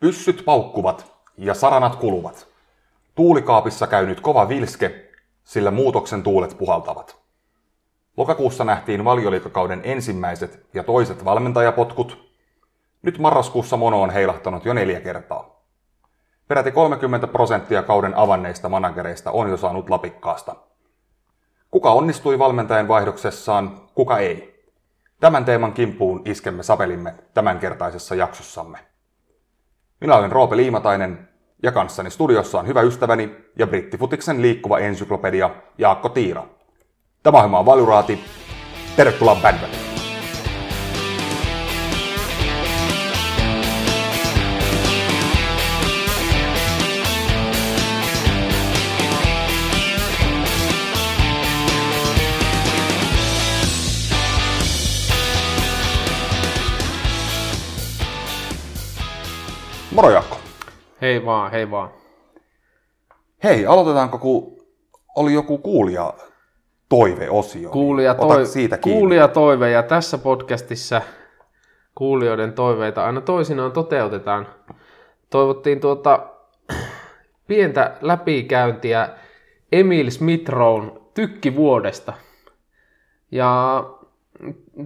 Pyssyt paukkuvat ja saranat kuluvat. Tuulikaapissa käy nyt kova vilske, sillä muutoksen tuulet puhaltavat. Lokakuussa nähtiin valioliikakauden ensimmäiset ja toiset valmentajapotkut. Nyt marraskuussa mono on heilahtanut jo neljä kertaa. Peräti 30 prosenttia kauden avanneista managereista on jo saanut lapikkaasta. Kuka onnistui valmentajan vaihdoksessaan, kuka ei? Tämän teeman kimpuun iskemme sapelimme tämänkertaisessa jaksossamme. Minä olen Roope Liimatainen ja kanssani studiossa on hyvä ystäväni ja brittifutiksen liikkuva ensyklopedia Jaakko Tiira. Tämä on Valuraati. Tervetuloa Bandwagon. Moro Jaakko. Hei vaan, hei vaan. Hei, aloitetaanko, kun oli joku kuulija toiveosio. Kuulija, niin Ota toi, siitä kiinni. kuulija toive ja tässä podcastissa kuulijoiden toiveita aina toisinaan toteutetaan. Toivottiin tuota pientä läpikäyntiä Emil Smithrown tykkivuodesta. Ja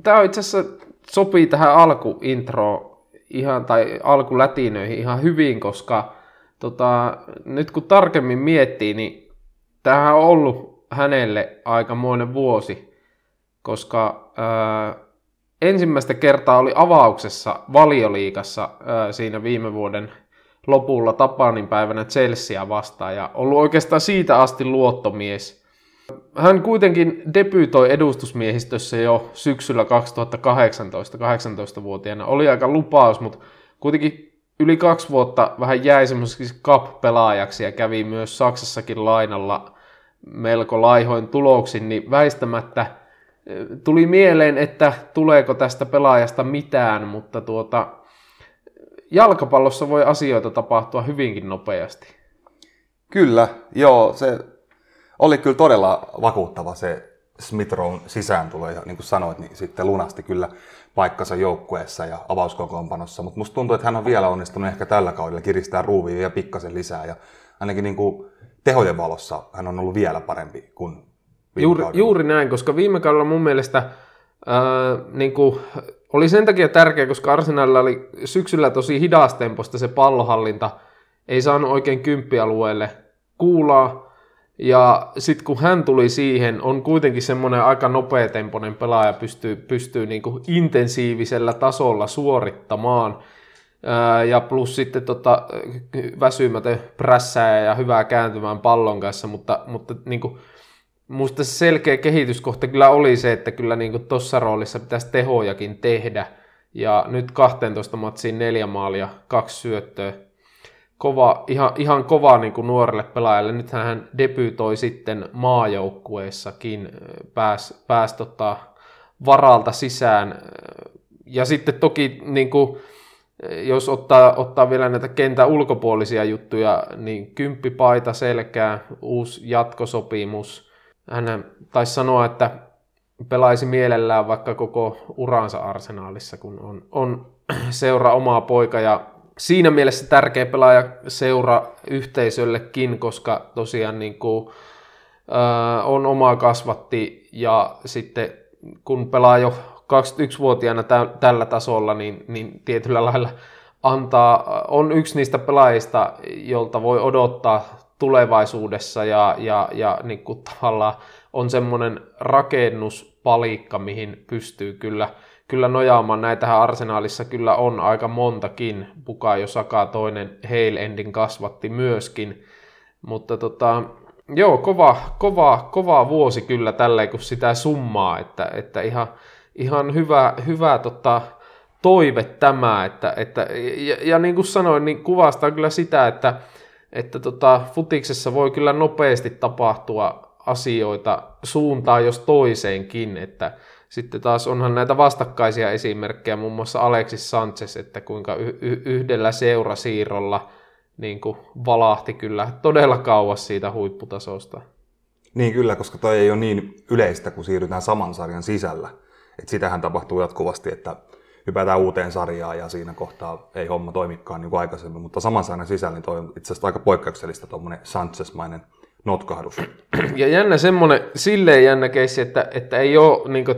tämä itse asiassa sopii tähän alkuintroon ihan, tai alkulätinöihin ihan hyvin, koska tota, nyt kun tarkemmin miettii, niin tämähän on ollut hänelle aikamoinen vuosi, koska ää, ensimmäistä kertaa oli avauksessa valioliikassa ää, siinä viime vuoden lopulla Tapanin päivänä Chelsea vastaan ja ollut oikeastaan siitä asti luottomies. Hän kuitenkin debyytoi edustusmiehistössä jo syksyllä 2018, 18-vuotiaana. Oli aika lupaus, mutta kuitenkin yli kaksi vuotta vähän jäi semmoiseksi cup-pelaajaksi ja kävi myös Saksassakin lainalla melko laihoin tuloksin, niin väistämättä eh, tuli mieleen, että tuleeko tästä pelaajasta mitään, mutta tuota, jalkapallossa voi asioita tapahtua hyvinkin nopeasti. Kyllä, joo, se oli kyllä todella vakuuttava se Smithrown sisääntulo, ja niin kuin sanoit, niin sitten lunasti kyllä paikkansa joukkueessa ja avauskokoonpanossa, mutta musta tuntuu, että hän on vielä onnistunut ehkä tällä kaudella kiristää ruuvia ja pikkasen lisää, ja ainakin niin kuin tehojen valossa hän on ollut vielä parempi kuin viime Juuri, kaudella. juuri näin, koska viime kaudella mun mielestä ää, niin kuin, oli sen takia tärkeä, koska Arsenalilla oli syksyllä tosi hidastemposta se pallohallinta, ei saanut oikein kymppialueelle kuulaa, ja sitten kun hän tuli siihen, on kuitenkin semmoinen aika nopeatempoinen pelaaja, pystyy, pystyy niin kuin intensiivisellä tasolla suorittamaan. Ja plus sitten tota, väsymätön prässää ja hyvää kääntymään pallon kanssa, mutta, mutta niin kuin, musta se selkeä kehityskohta kyllä oli se, että kyllä niin tuossa roolissa pitäisi tehojakin tehdä. Ja nyt 12 matsiin neljä maalia, kaksi syöttöä. Kova, ihan, ihan kova niin kuin nuorelle pelaajalle. Nythän hän debyytoi sitten maajoukkueessakin, pääsi pääs tota, varalta sisään. Ja sitten toki niin kuin, jos ottaa, ottaa vielä näitä kentän ulkopuolisia juttuja, niin kymppipaita selkää, uusi jatkosopimus. Hän taisi sanoa, että pelaisi mielellään vaikka koko uransa arsenaalissa, kun on, on seura omaa poika ja siinä mielessä tärkeä pelaaja seura yhteisöllekin, koska tosiaan niin kuin, ää, on omaa kasvatti ja sitten kun pelaa jo 21-vuotiaana tä- tällä tasolla, niin, niin tietyllä lailla antaa, on yksi niistä pelaajista, jolta voi odottaa tulevaisuudessa ja, ja, ja niin kuin tavallaan on semmoinen rakennuspalikka, mihin pystyy kyllä, kyllä nojaamaan. Näitähän arsenaalissa kyllä on aika montakin. Bukayo Saka toinen Hale Endin kasvatti myöskin. Mutta tota, joo, kova, kova, kova vuosi kyllä tälleen, kun sitä summaa, että, että ihan, ihan hyvä, hyvä tota, toive tämä, että, että ja, ja niin kuin sanoin, niin kuvastaa kyllä sitä, että, että tota, futiksessa voi kyllä nopeasti tapahtua asioita suuntaan jos toiseenkin, että sitten taas onhan näitä vastakkaisia esimerkkejä, muun muassa Alexis Sanchez, että kuinka y- yhdellä seurasiirrolla niin kuin valahti kyllä todella kauas siitä huipputasosta. Niin kyllä, koska toi ei ole niin yleistä, kun siirrytään saman sarjan sisällä. Et sitähän tapahtuu jatkuvasti, että hypätään uuteen sarjaan ja siinä kohtaa ei homma toimikaan niin kuin aikaisemmin, mutta saman sarjan sisällä niin toi on itse asiassa aika poikkeuksellista tuommoinen Sanchez-mainen notkahdus. Ja jännä semmoinen, silleen jännä keissi, että, että ei ole niin kuin,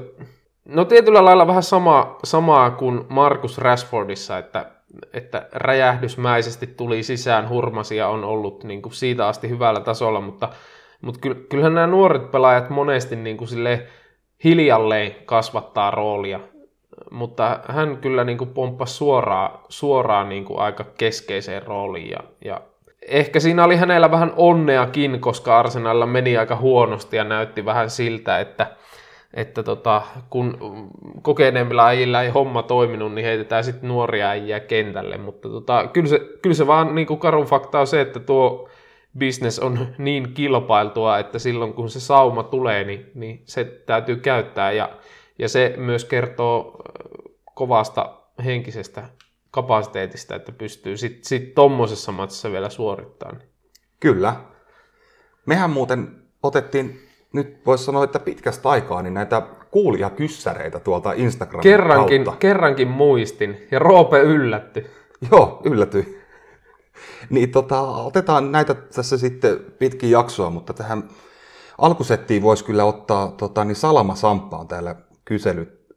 no tietyllä lailla vähän sama, samaa kuin Markus Rashfordissa, että, että räjähdysmäisesti tuli sisään, hurmasi ja on ollut niin kuin siitä asti hyvällä tasolla, mutta, mutta kyllähän nämä nuoret pelaajat monesti niin kuin sille hiljalleen kasvattaa roolia, mutta hän kyllä niin kuin pomppasi suoraan, suoraan niin kuin aika keskeiseen rooliin ja, ja ehkä siinä oli hänellä vähän onneakin, koska Arsenalla meni aika huonosti ja näytti vähän siltä, että, että tota, kun kokeneemmilla äijillä ei homma toiminut, niin heitetään sitten nuoria äijää kentälle. Mutta tota, kyllä, se, kyllä se vaan niin kuin karun fakta on se, että tuo business on niin kilpailtua, että silloin kun se sauma tulee, niin, niin se täytyy käyttää. Ja, ja se myös kertoo kovasta henkisestä kapasiteetista, että pystyy sitten sit tuommoisessa matsissa vielä suorittamaan. Kyllä. Mehän muuten otettiin, nyt voisi sanoa, että pitkästä aikaa, niin näitä kuulijakyssäreitä tuolta Instagramin kerrankin, kautta. Kerrankin muistin, ja Roope yllätty. Joo, yllätyi. niin tota, otetaan näitä tässä sitten pitkin jaksoa, mutta tähän alkusettiin voisi kyllä ottaa, tota, niin Salama Samppa on täällä kysely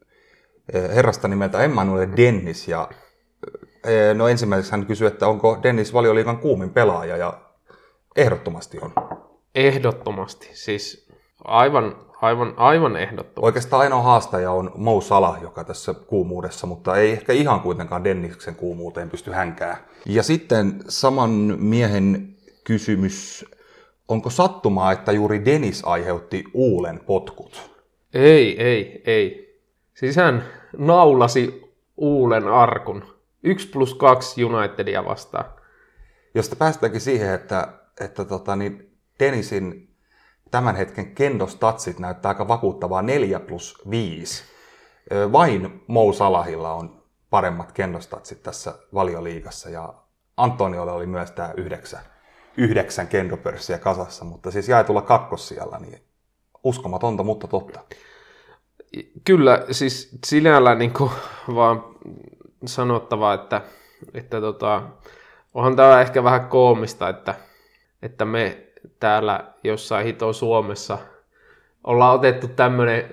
eh, herrasta nimeltä Emmanuel Dennis, ja No ensimmäiseksi hän kysyi, että onko Dennis valioliikan kuumin pelaaja, ja ehdottomasti on. Ehdottomasti, siis aivan, aivan, aivan ehdottomasti. Oikeastaan ainoa haastaja on Mo Salah, joka tässä kuumuudessa, mutta ei ehkä ihan kuitenkaan Denniksen kuumuuteen pysty hänkää. Ja sitten saman miehen kysymys, onko sattumaa, että juuri Dennis aiheutti uulen potkut? Ei, ei, ei. Siis hän naulasi uulen arkun 1 plus 2 Unitedia vastaan. Josta päästäänkin siihen, että, että tota, niin Denisin tämän hetken kendostatsit näyttää aika vakuuttavaa 4 plus 5. Vain Mo Salahilla on paremmat kendostatsit tässä valioliigassa ja Antoniolla oli myös tämä yhdeksän, yhdeksän kendopörssiä kasassa, mutta siis jaetulla kakkossijalla, niin uskomatonta, mutta totta. Kyllä, siis sinällään niin vaan sanottava, että, että tota, onhan tämä ehkä vähän koomista, että, että me täällä jossain hito Suomessa ollaan otettu tämmöinen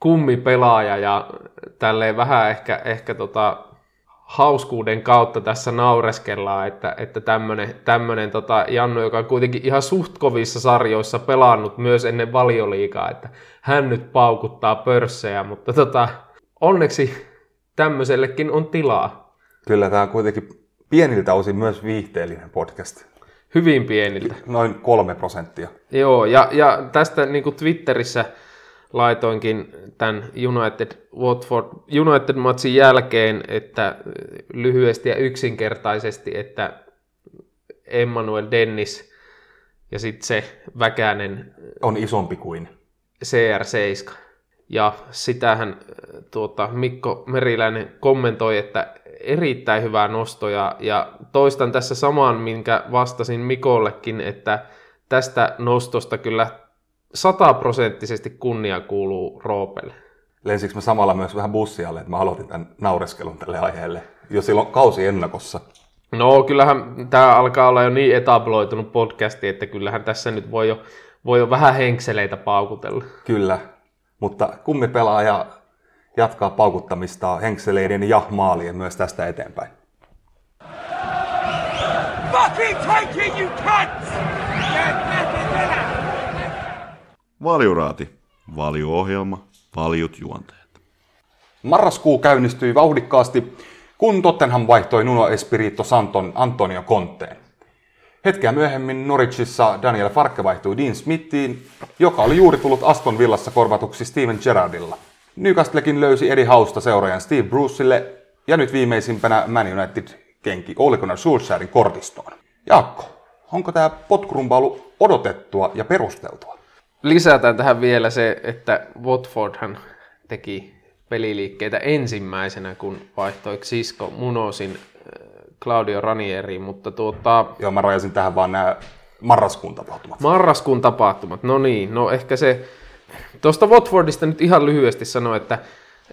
kummipelaaja ja tälleen vähän ehkä, ehkä tota, hauskuuden kautta tässä naureskellaan, että, että tämmöinen, tämmöinen tota Jannu, joka on kuitenkin ihan suht kovissa sarjoissa pelannut myös ennen valioliikaa, että hän nyt paukuttaa pörssejä, mutta tota, onneksi tämmöisellekin on tilaa. Kyllä tämä on kuitenkin pieniltä osin myös viihteellinen podcast. Hyvin pieniltä. Noin kolme prosenttia. Joo, ja, ja tästä niin kuin Twitterissä laitoinkin tämän United Watford United-matsin jälkeen, että lyhyesti ja yksinkertaisesti, että Emmanuel Dennis ja sitten se Väkänen on isompi kuin CR7. Ja sitähän äh, tuota, Mikko Meriläinen kommentoi, että erittäin hyvää nostoja. Ja toistan tässä samaan, minkä vastasin Mikollekin, että tästä nostosta kyllä sataprosenttisesti kunnia kuuluu Roopelle. Lensikö mä samalla myös vähän bussialle, että mä aloitin tämän naureskelun tälle aiheelle jo silloin kausi ennakossa? No kyllähän tämä alkaa olla jo niin etabloitunut podcasti, että kyllähän tässä nyt voi jo, voi jo vähän henkseleitä paukutella. Kyllä, mutta kummi pelaaja jatkaa paukuttamista henkseleiden ja maalien myös tästä eteenpäin. Valjuraati. Valjuohjelma. Valjut juonteet. Marraskuu käynnistyi vauhdikkaasti, kun Tottenham vaihtoi Nuno Espirito Santon Antonio Conteen. Hetkeä myöhemmin Norwichissa Daniel Farke vaihtui Dean Smithiin, joka oli juuri tullut Aston Villassa korvatuksi Steven Gerrardilla. Newcastlekin löysi Eddie Hausta seuraajan Steve Bruceille ja nyt viimeisimpänä Man United kenki Ole Gunnar Solskjaerin kortistoon. Jaakko, onko tämä potkurumba ollut odotettua ja perusteltua? Lisätään tähän vielä se, että Watfordhan teki peliliikkeitä ensimmäisenä, kun vaihtoi Cisco Munosin Claudio Ranieri, mutta tuota... Joo, mä rajasin tähän vaan nämä marraskuun tapahtumat. Marraskuun tapahtumat, no niin, no ehkä se... Tuosta Watfordista nyt ihan lyhyesti sanoa, että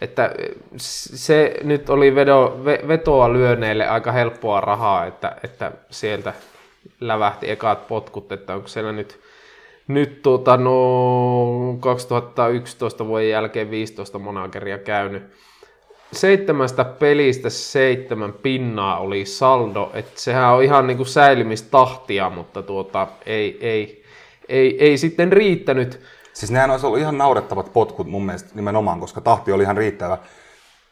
Että se nyt oli vedo, vetoa lyöneille aika helppoa rahaa, että, että sieltä lävähti ekat potkut, että onko siellä nyt, nyt tuota, no, 2011 vuoden jälkeen 15 monageria käynyt. Seitsemästä pelistä seitsemän pinnaa oli saldo, että sehän on ihan niin kuin säilymistahtia, mutta tuota, ei, ei, ei, ei sitten riittänyt. Siis nehän olisi ollut ihan naurettavat potkut mun mielestä nimenomaan, koska tahti oli ihan riittävä.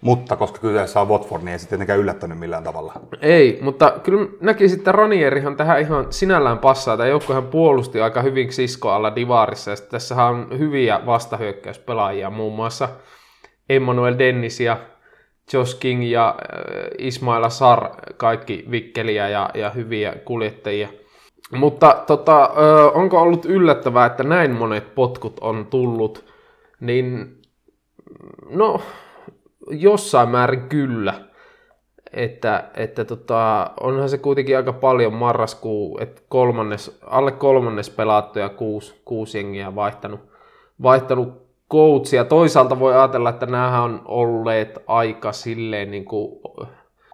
Mutta koska kyseessä on Watford, niin ei sitten tietenkään yllättänyt millään tavalla. Ei, mutta kyllä näkisin, että Ranierihan tähän ihan sinällään passaa. Tämä joukkohan puolusti aika hyvin Sisko alla Divarissa. Ja tässä on hyviä vastahyökkäyspelaajia, muun muassa Emmanuel Dennis ja Josh King ja äh, Ismaila Sar, kaikki vikkeliä ja, ja hyviä kuljettajia. Mutta tota, onko ollut yllättävää, että näin monet potkut on tullut, niin no jossain määrin kyllä. Että, että tota, onhan se kuitenkin aika paljon marraskuu, että kolmannes, alle kolmannes pelattu ja kuusi, kuusi jengiä vaihtanut, vaihtanut coachia. Toisaalta voi ajatella, että nämä on olleet aika silleen niin kuin,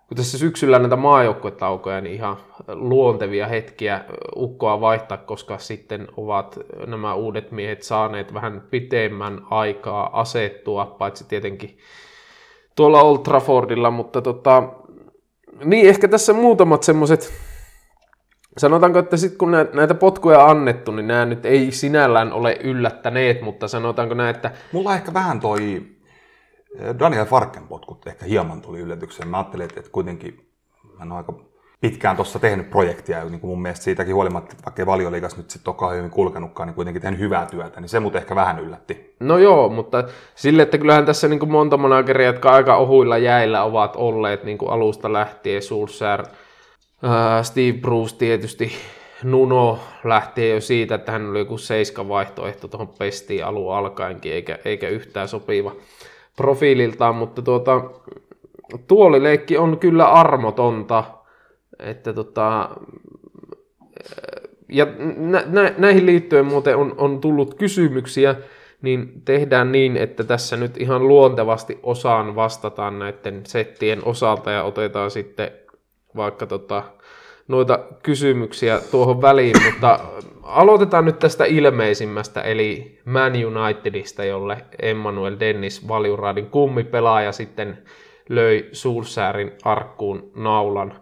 kun tässä syksyllä näitä maajoukkuetaukoja, niin ihan luontevia hetkiä ukkoa vaihtaa, koska sitten ovat nämä uudet miehet saaneet vähän pitemmän aikaa asettua, paitsi tietenkin tuolla Old Traffordilla, mutta tota, niin ehkä tässä muutamat semmoiset, sanotaanko, että sitten kun näitä potkuja on annettu, niin nämä nyt ei sinällään ole yllättäneet, mutta sanotaanko näin, että... Mulla ehkä vähän toi eh, Daniel Farken potkut ehkä hieman tuli yllätykseen. Mä ajattelin, että kuitenkin mä en ole aika pitkään tuossa tehnyt projektia, niin kuin mun mielestä siitäkin huolimatta, vaikka valioliigas nyt sitten ole hyvin kulkenutkaan, niin kuitenkin tehnyt hyvää työtä, niin se mut ehkä vähän yllätti. No joo, mutta sille, että kyllähän tässä niin kuin monta manageria, jotka aika ohuilla jäillä ovat olleet niin kuin alusta lähtien, Sulsär, Steve Bruce tietysti, Nuno lähtee jo siitä, että hän oli joku seiska vaihtoehto tuohon pestiin alun alkaenkin, eikä, eikä yhtään sopiva profiililtaan, mutta tuota, tuolileikki on kyllä armotonta, että tota, ja nä, nä, näihin liittyen muuten on, on tullut kysymyksiä, niin tehdään niin, että tässä nyt ihan luontevasti osaan vastataan näiden settien osalta ja otetaan sitten vaikka tota, noita kysymyksiä tuohon väliin, mutta aloitetaan nyt tästä ilmeisimmästä, eli Man Unitedista, jolle Emmanuel Dennis Valjuradin kummipelaaja sitten löi Sulsäärin arkkuun naulan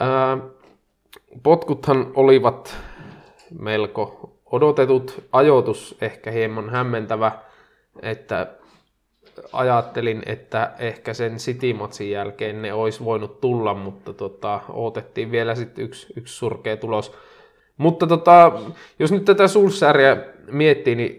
Ää, potkuthan olivat melko odotetut. Ajoitus ehkä hieman hämmentävä, että ajattelin, että ehkä sen City-matsin jälkeen ne olisi voinut tulla, mutta tota, odotettiin vielä sitten yksi, yksi surkea tulos. Mutta tota, jos nyt tätä Sulsääriä miettii, niin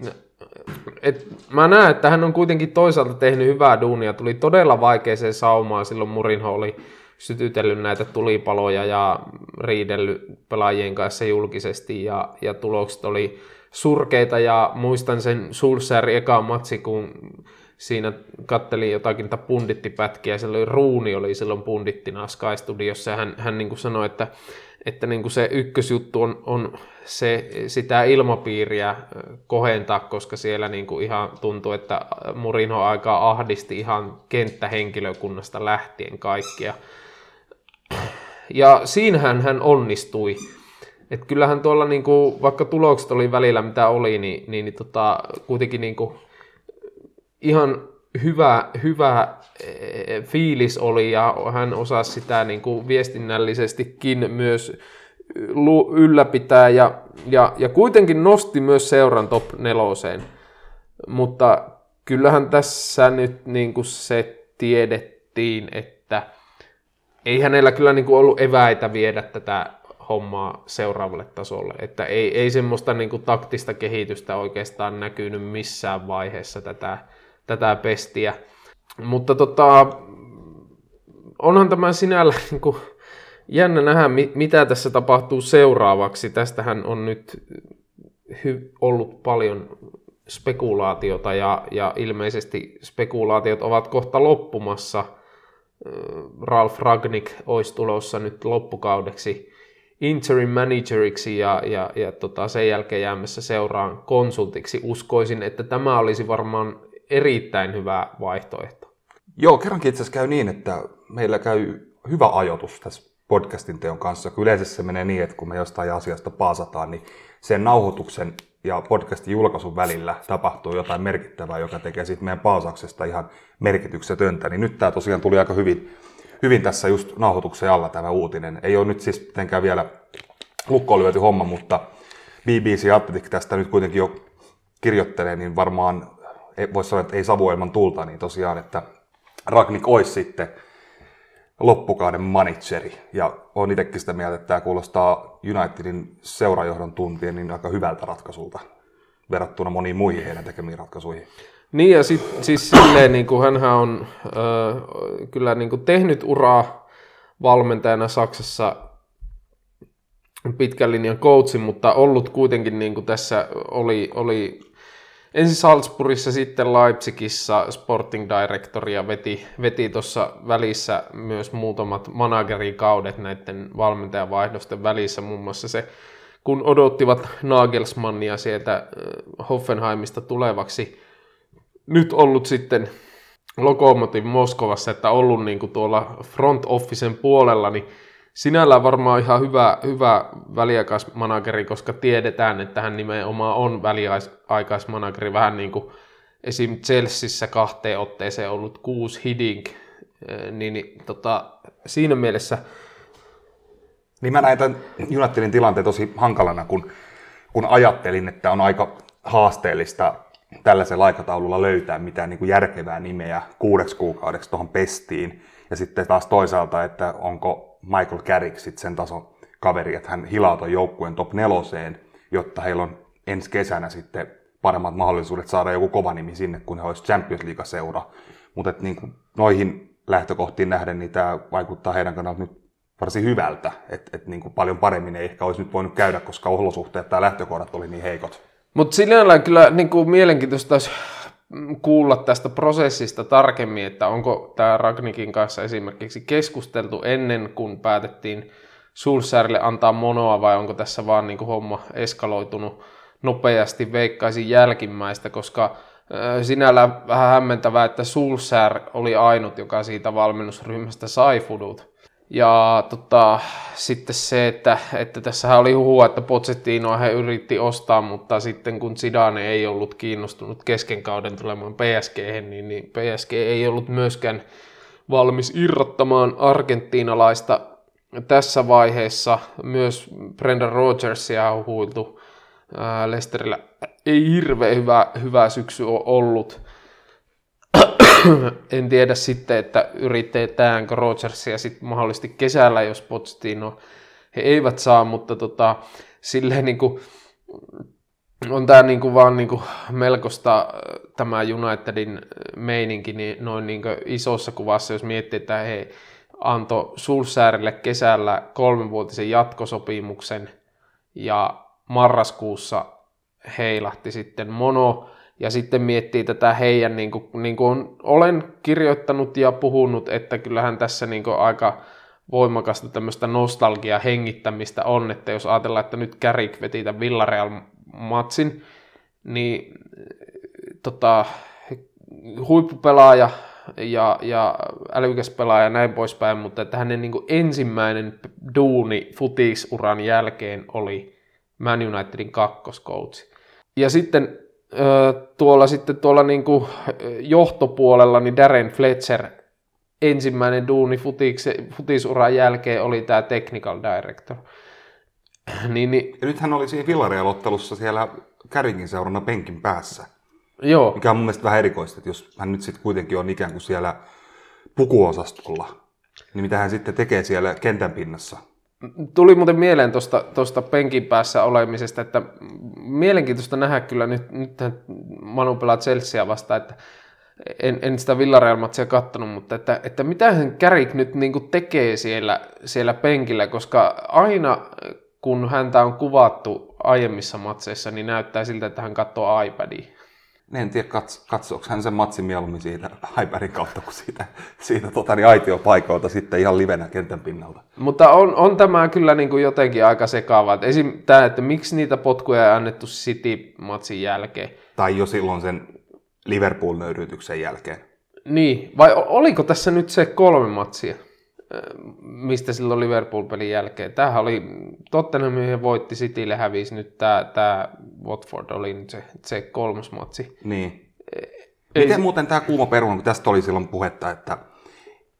et mä näen, että hän on kuitenkin toisaalta tehnyt hyvää duunia. Tuli todella vaikeeseen saumaan, silloin Murinho oli sytytellyt näitä tulipaloja ja riidellyt pelaajien kanssa julkisesti ja, ja tulokset oli surkeita ja muistan sen Sulsär eka matsi, kun siinä kattelin jotakin pundittipätkiä, oli Ruuni oli silloin pundittina Sky Studiossa ja hän, hän niin kuin sanoi, että, että niin kuin se ykkösjuttu on, on se, sitä ilmapiiriä kohentaa, koska siellä niin kuin ihan tuntuu, että Murinho aika ahdisti ihan kenttähenkilökunnasta lähtien kaikkia. Ja siinähän hän onnistui. Et kyllähän tuolla niinku, vaikka tulokset oli välillä mitä oli, niin, niin, niin tota, kuitenkin niinku, ihan hyvä, hyvä e, fiilis oli ja hän osasi sitä niinku viestinnällisestikin myös ylläpitää ja, ja, ja kuitenkin nosti myös seuran top neloseen. Mutta kyllähän tässä nyt niinku se tiedettiin, että ei hänellä kyllä niin kuin ollut eväitä viedä tätä hommaa seuraavalle tasolle. Että ei, ei semmoista niin kuin taktista kehitystä oikeastaan näkynyt missään vaiheessa tätä, tätä pestiä. Mutta tota, onhan tämä sinällä niin kuin, jännä nähdä, mitä tässä tapahtuu seuraavaksi. Tästähän on nyt hy- ollut paljon spekulaatiota ja, ja ilmeisesti spekulaatiot ovat kohta loppumassa – Ralf Ragnik olisi tulossa nyt loppukaudeksi interim manageriksi ja, ja, ja tota, sen jälkeen jäämässä seuraan konsultiksi. Uskoisin, että tämä olisi varmaan erittäin hyvä vaihtoehto. Joo, kerrankin itse asiassa käy niin, että meillä käy hyvä ajoitus tässä podcastin teon kanssa. Kun yleensä se menee niin, että kun me jostain asiasta paasataan, niin sen nauhoituksen ja podcastin julkaisun välillä tapahtuu jotain merkittävää, joka tekee sitten meidän paasauksesta ihan merkityksetöntä. Niin nyt tämä tosiaan tuli aika hyvin, hyvin tässä just nauhoituksen alla tämä uutinen. Ei ole nyt siis mitenkään vielä lukkoon lyöty homma, mutta BBC Athletic tästä nyt kuitenkin jo kirjoittelee, niin varmaan voisi sanoa, että ei savuelman tulta, niin tosiaan, että Ragnik olisi sitten loppukauden manageri. Ja on itsekin sitä mieltä, että tämä kuulostaa Unitedin seurajohdon tuntien niin aika hyvältä ratkaisulta verrattuna moniin muihin heidän tekemiin ratkaisuihin. Niin ja sit, siis silleen, niin kuin hänhän on äh, kyllä niin kuin tehnyt uraa valmentajana Saksassa pitkän linjan coachin, mutta ollut kuitenkin niin kuin tässä oli, oli ensin Salzburgissa, sitten Leipzigissä sporting director ja veti, veti tuossa välissä myös muutamat managerikaudet näiden valmentajavaihdosten välissä, muun muassa se, kun odottivat Nagelsmannia sieltä äh, Hoffenheimista tulevaksi, nyt ollut sitten Lokomotiv Moskovassa, että ollut niin kuin tuolla front officen puolella, niin sinällään varmaan ihan hyvä, hyvä väliaikaismanageri, koska tiedetään, että hän nimenomaan on väliaikaismanageri, vähän niin kuin esim. Chelseassa kahteen otteeseen ollut kuusi Hiddink, niin, niin tota, siinä mielessä... Niin mä näin tämän Unitedin tilanteen tosi hankalana, kun, kun ajattelin, että on aika haasteellista tällaisella aikataululla löytää mitään niin kuin järkevää nimeä kuudeksi kuukaudeksi tuohon pestiin. Ja sitten taas toisaalta, että onko Michael Carrick sitten sen tason kaveri, että hän hilaa ton joukkueen top neloseen, jotta heillä on ensi kesänä sitten paremmat mahdollisuudet saada joku kova nimi sinne, kun he olisi Champions League-seura. Mutta niin noihin lähtökohtiin nähden, niin tämä vaikuttaa heidän kannalta nyt varsin hyvältä, että et niin paljon paremmin ei ehkä olisi nyt voinut käydä, koska olosuhteet tai lähtökohdat oli niin heikot. Mutta sinällään kyllä niin kuin mielenkiintoista olisi kuulla tästä prosessista tarkemmin, että onko tämä Ragnikin kanssa esimerkiksi keskusteltu ennen kuin päätettiin Sulsärille antaa monoa vai onko tässä vaan niin kuin homma eskaloitunut nopeasti veikkaisin jälkimmäistä, koska sinällään vähän hämmentävää, että Sulsär oli ainut, joka siitä valmennusryhmästä sai fudut. Ja tota, sitten se, että, että tässä oli huhua, että Pochettino he yritti ostaa, mutta sitten kun Zidane ei ollut kiinnostunut kesken kauden tulemaan PSG, niin, niin PSG ei ollut myöskään valmis irrottamaan argentiinalaista tässä vaiheessa. Myös Brendan Rodgersia on huiltu. Lesterillä ei hirveän hyvä, hyvä syksy ole ollut en tiedä sitten, että yritetäänkö Rodgersia sitten mahdollisesti kesällä, jos Pochettino he eivät saa, mutta tota, silleen niin kuin, on tämä niin kuin vaan niin kuin melkoista tämä Unitedin meininki niin noin niin kuin isossa kuvassa, jos miettii, että he antoi Sulsäärille kesällä kolmenvuotisen jatkosopimuksen ja marraskuussa heilahti sitten mono ja sitten miettii tätä heidän, niin kuin, niin kuin olen kirjoittanut ja puhunut, että kyllähän tässä niin kuin aika voimakasta tämmöistä nostalgia hengittämistä on, että jos ajatellaan, että nyt Kärik veti tämän Villareal-matsin, niin tota, huippupelaaja ja, ja älykäs pelaaja ja näin poispäin, mutta että hänen niin ensimmäinen duuni futisuran jälkeen oli Man Unitedin kakkoskoutsi. Ja sitten tuolla sitten tuolla niin kuin johtopuolella niin Darren Fletcher ensimmäinen duuni futiks, futisuran jälkeen oli tämä technical director. niin, niin, ja nyt hän oli siinä Villareal-ottelussa siellä Käringin seurana penkin päässä. Joo. Mikä on mun mielestä vähän erikoista, että jos hän nyt sitten kuitenkin on ikään kuin siellä pukuosastolla, niin mitä hän sitten tekee siellä kentän pinnassa? Tuli muuten mieleen tuosta penkin päässä olemisesta, että mielenkiintoista nähdä kyllä nyt, nyt Manu pelaa Chelsea vasta, että en, en sitä Villareal-matsia kattonut, mutta että, että mitä hän Kärik nyt niin tekee siellä, siellä penkillä, koska aina kun häntä on kuvattu aiemmissa matseissa, niin näyttää siltä, että hän katsoo iPadia en tiedä, kats, katsoako hän sen matsin mieluummin siitä iPadin kautta kuin siitä, siitä tota, niin aitiopaikoilta sitten ihan livenä kentän pinnalta. Mutta on, on tämä kyllä niin kuin jotenkin aika sekaava. Esim. tämä, että miksi niitä potkuja ei annettu City-matsin jälkeen. Tai jo silloin sen Liverpool-nöyryytyksen jälkeen. Niin, vai oliko tässä nyt se kolme matsia, mistä silloin Liverpool-pelin jälkeen? Tämähän oli, Tottenham voitti Citylle, hävisi nyt tämä, tämä Watford oli nyt se, se kolmas matsi. Niin. Ei Miten muuten tämä kuuma peruna, kun tästä oli silloin puhetta, että,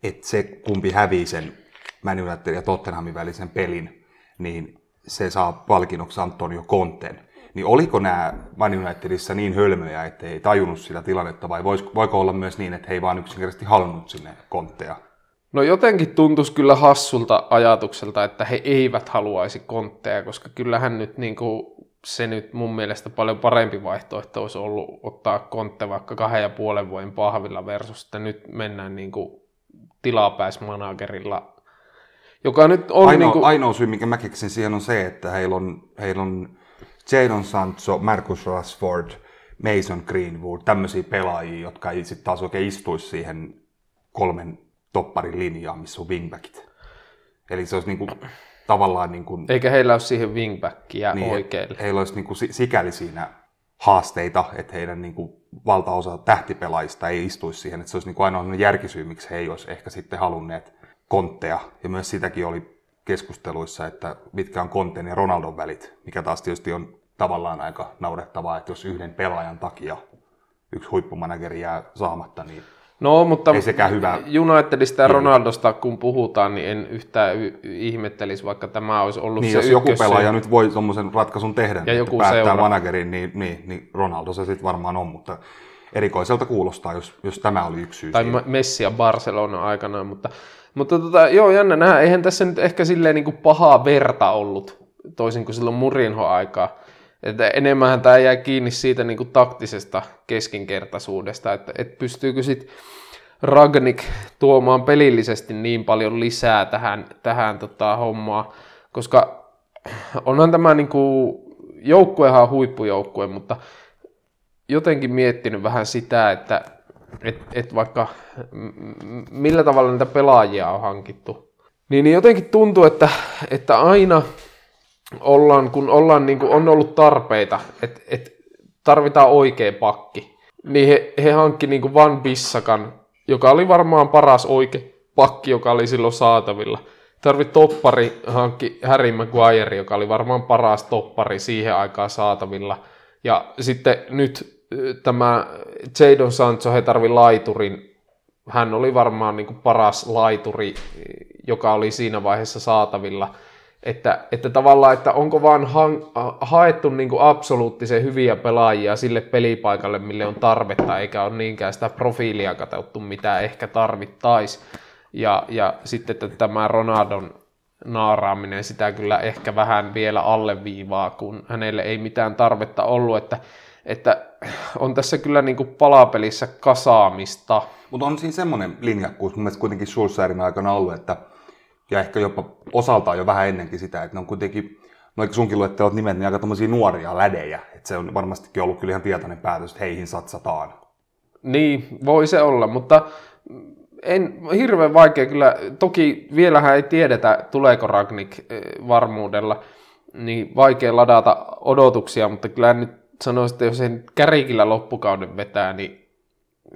että se kumpi hävii sen Man United ja Tottenhamin välisen pelin, niin se saa palkinnoksi Antonio Conten. Niin oliko nämä Man Unitedissa niin hölmöjä, että ei tajunnut sitä tilannetta, vai voiko olla myös niin, että he ei vaan yksinkertaisesti halunnut sinne Contea? No jotenkin tuntuisi kyllä hassulta ajatukselta, että he eivät haluaisi kontteja, koska kyllähän nyt niin kuin se nyt mun mielestä paljon parempi vaihtoehto olisi ollut ottaa kontte vaikka kahden ja puolen vuoden pahvilla versus, että nyt mennään niin kuin tilapäismanagerilla, joka nyt on Ainoa, niin kuin, ainoa syy, minkä mä keksin siihen on se, että heillä on, heillä on Jadon Sancho, Marcus Rashford, Mason Greenwood, tämmöisiä pelaajia, jotka ei sitten taas oikein istuisi siihen kolmen topparin linjaan, missä on wingbackit. Eli se olisi niinku, tavallaan niinku, eikä heillä ole siihen wingbackia niin, niin, oikealle. heillä olisi niinku si- sikäli siinä haasteita, että heidän niinku valtaosa tähtipelaajista ei istuisi siihen, että se olisi niinku ainoa sellainen järkisyy, miksi he ei olisi ehkä sitten halunneet kontteja. Ja myös sitäkin oli keskusteluissa, että mitkä on Konten ja Ronaldon välit, mikä taas tietysti on tavallaan aika naurettavaa, että jos yhden pelaajan takia yksi huippumanageri jää saamatta, niin No, mutta Ei sekään hyvä. Unitedista ja Ronaldosta kun puhutaan, niin en yhtään y- ihmettelisi, vaikka tämä olisi ollut Niin, se jos joku pelaaja nyt voi tuommoisen ratkaisun tehdä, ja joku että päättää seura. managerin, niin, niin, niin Ronaldo se sitten varmaan on, mutta erikoiselta kuulostaa, jos, jos tämä oli yksi syy tai siihen. Messi ja Barcelona aikanaan, mutta, mutta tota, joo, jännä nähdä. Eihän tässä nyt ehkä silleen niin kuin pahaa verta ollut, toisin kuin silloin Murinho-aikaa. Että enemmänhän tämä jää kiinni siitä niin kuin taktisesta keskinkertaisuudesta, että, että pystyykö sitten Ragnik tuomaan pelillisesti niin paljon lisää tähän, tähän tota, hommaan, koska onhan tämä niin kuin, joukkuehan huippujoukkue, mutta jotenkin miettinyt vähän sitä, että et, et vaikka millä tavalla niitä pelaajia on hankittu, niin, niin jotenkin tuntuu, että, että aina ollaan, kun ollaan, niin kuin on ollut tarpeita, että, että tarvitaan oikea pakki, niin he, he hankki niin kuin Van Bissakan, joka oli varmaan paras oikea pakki, joka oli silloin saatavilla. Tarvi toppari, hankki Harry Maguire, joka oli varmaan paras toppari siihen aikaan saatavilla. Ja sitten nyt tämä Jadon Sancho, he tarvi laiturin. Hän oli varmaan niin kuin paras laituri, joka oli siinä vaiheessa saatavilla. Että, että tavallaan, että onko vaan han, haettu niin kuin absoluuttisen hyviä pelaajia sille pelipaikalle, mille on tarvetta, eikä ole niinkään sitä profiilia katsottu, mitä ehkä tarvittaisi. Ja, ja sitten että tämä Ronaldon naaraaminen sitä kyllä ehkä vähän vielä alleviivaa, kun hänelle ei mitään tarvetta ollut, että, että on tässä kyllä niin kuin palapelissä kasaamista. Mutta on siinä semmoinen linjakkuus mun mielestä kuitenkin Schulzerin aikana ollut, että ja ehkä jopa osaltaan jo vähän ennenkin sitä, että ne on kuitenkin, no sunkin luettelut nimet, niin aika tommosia nuoria lädejä, että se on varmastikin ollut kyllä ihan tietoinen päätös, että heihin satsataan. Niin, voi se olla, mutta en, hirveän vaikea kyllä, toki vielähän ei tiedetä, tuleeko Ragnik eh, varmuudella, niin vaikea ladata odotuksia, mutta kyllä nyt sanoisin, että jos sen kärikillä loppukauden vetää, niin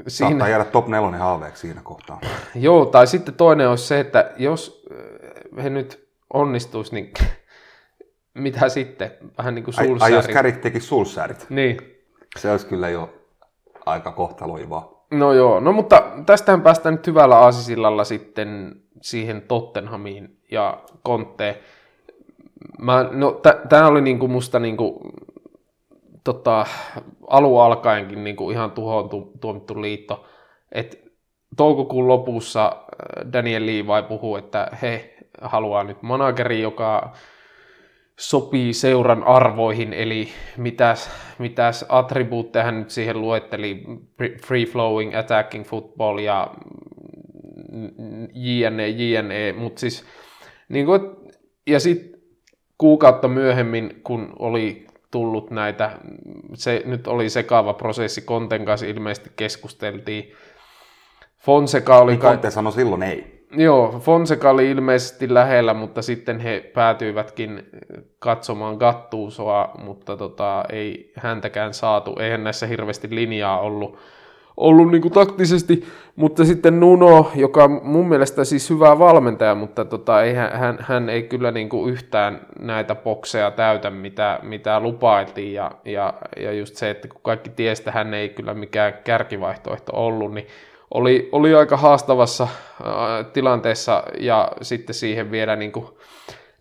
Saattaa siinä, jäädä top nelonen haaveeksi siinä kohtaa. joo, tai sitten toinen olisi se, että jos eh, he nyt onnistuisi, niin mitä sitten, vähän niin kuin Ai, ai jos. Kärik teki Sulssärit, Niin, se olisi kyllä jo aika kohtaloivaa. No joo, no mutta tästähän päästään nyt hyvällä aasisillalla sitten siihen Tottenhamiin ja Kontteen. Mä, no, tämä oli niinku musta niinku, tota, alun alkaenkin niinku ihan tuhoon tu, tuomittu liitto. Et toukokuun lopussa äh, Daniel Levi puhuu, että he haluaa nyt manageri, joka sopii seuran arvoihin, eli mitäs, mitäs attribuutteja hän nyt siihen luetteli, free flowing, attacking football ja jne, jne, mutta siis niin kuin, ja sitten kuukautta myöhemmin, kun oli tullut näitä, se nyt oli sekaava prosessi, Konten kanssa ilmeisesti keskusteltiin, Fonseca oli... Niin Conte sanoi silloin ei. Joo, Fonseca oli ilmeisesti lähellä, mutta sitten he päätyivätkin katsomaan Gattuusoa, mutta tota, ei häntäkään saatu. Eihän näissä hirveästi linjaa ollut. Ollut niin kuin taktisesti, mutta sitten Nuno, joka on mun mielestä siis hyvä valmentaja, mutta tota, ei, hän, hän ei kyllä niin kuin yhtään näitä bokseja täytä, mitä, mitä lupailtiin, ja, ja, ja just se, että kun kaikki tiesi, että hän ei kyllä mikään kärkivaihtoehto ollut, niin oli, oli aika haastavassa äh, tilanteessa, ja sitten siihen vielä niin kuin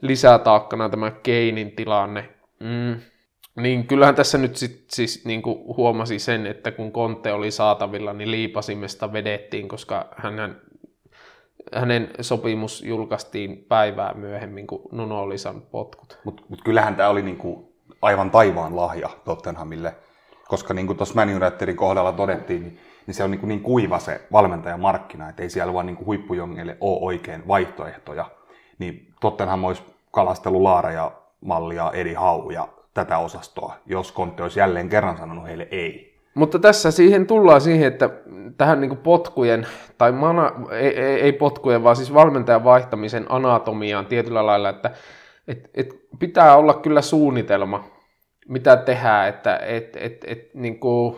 lisätaakkana tämä Keinin tilanne. Mm niin kyllähän tässä nyt sit, siis niin kuin huomasi sen, että kun Konte oli saatavilla, niin liipasimesta vedettiin, koska hänen, hänen sopimus julkaistiin päivää myöhemmin, kun Nuno oli saanut potkut. Mutta mut kyllähän tämä oli niinku aivan taivaan lahja Tottenhamille, koska niin kuin tuossa Man Unitedin kohdalla todettiin, niin, niin se on niin, niin kuiva se valmentajamarkkina, että ei siellä vaan niin huippujongeille ole oikein vaihtoehtoja. Niin Tottenham olisi kalastellut Laara ja mallia Edi Hau ja tätä osastoa, jos Kontti olisi jälleen kerran sanonut heille ei. Mutta tässä siihen tullaan siihen, että tähän niin potkujen, tai mana, ei, ei, ei potkujen, vaan siis valmentajan vaihtamisen anatomiaan tietyllä lailla, että et, et pitää olla kyllä suunnitelma, mitä tehdään, että et, et, et, niin kuin,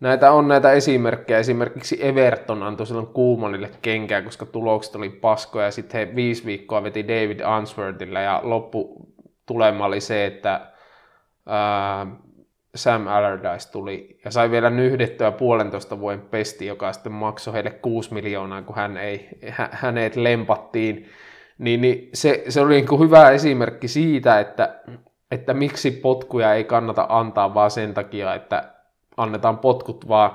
näitä on näitä esimerkkejä. Esimerkiksi Everton antoi silloin Kuumanille kenkää, koska tulokset oli paskoja, ja sitten he viisi viikkoa veti David Answorthilla, ja lopputulema oli se, että ää, Sam Allardyce tuli ja sai vielä nyhdettyä puolentoista vuoden pesti, joka sitten maksoi heille 6 miljoonaa, kun hän ei, hä, hänet lempattiin. Niin, niin se, se oli niin kuin hyvä esimerkki siitä, että, että miksi potkuja ei kannata antaa vaan sen takia, että annetaan potkut, vaan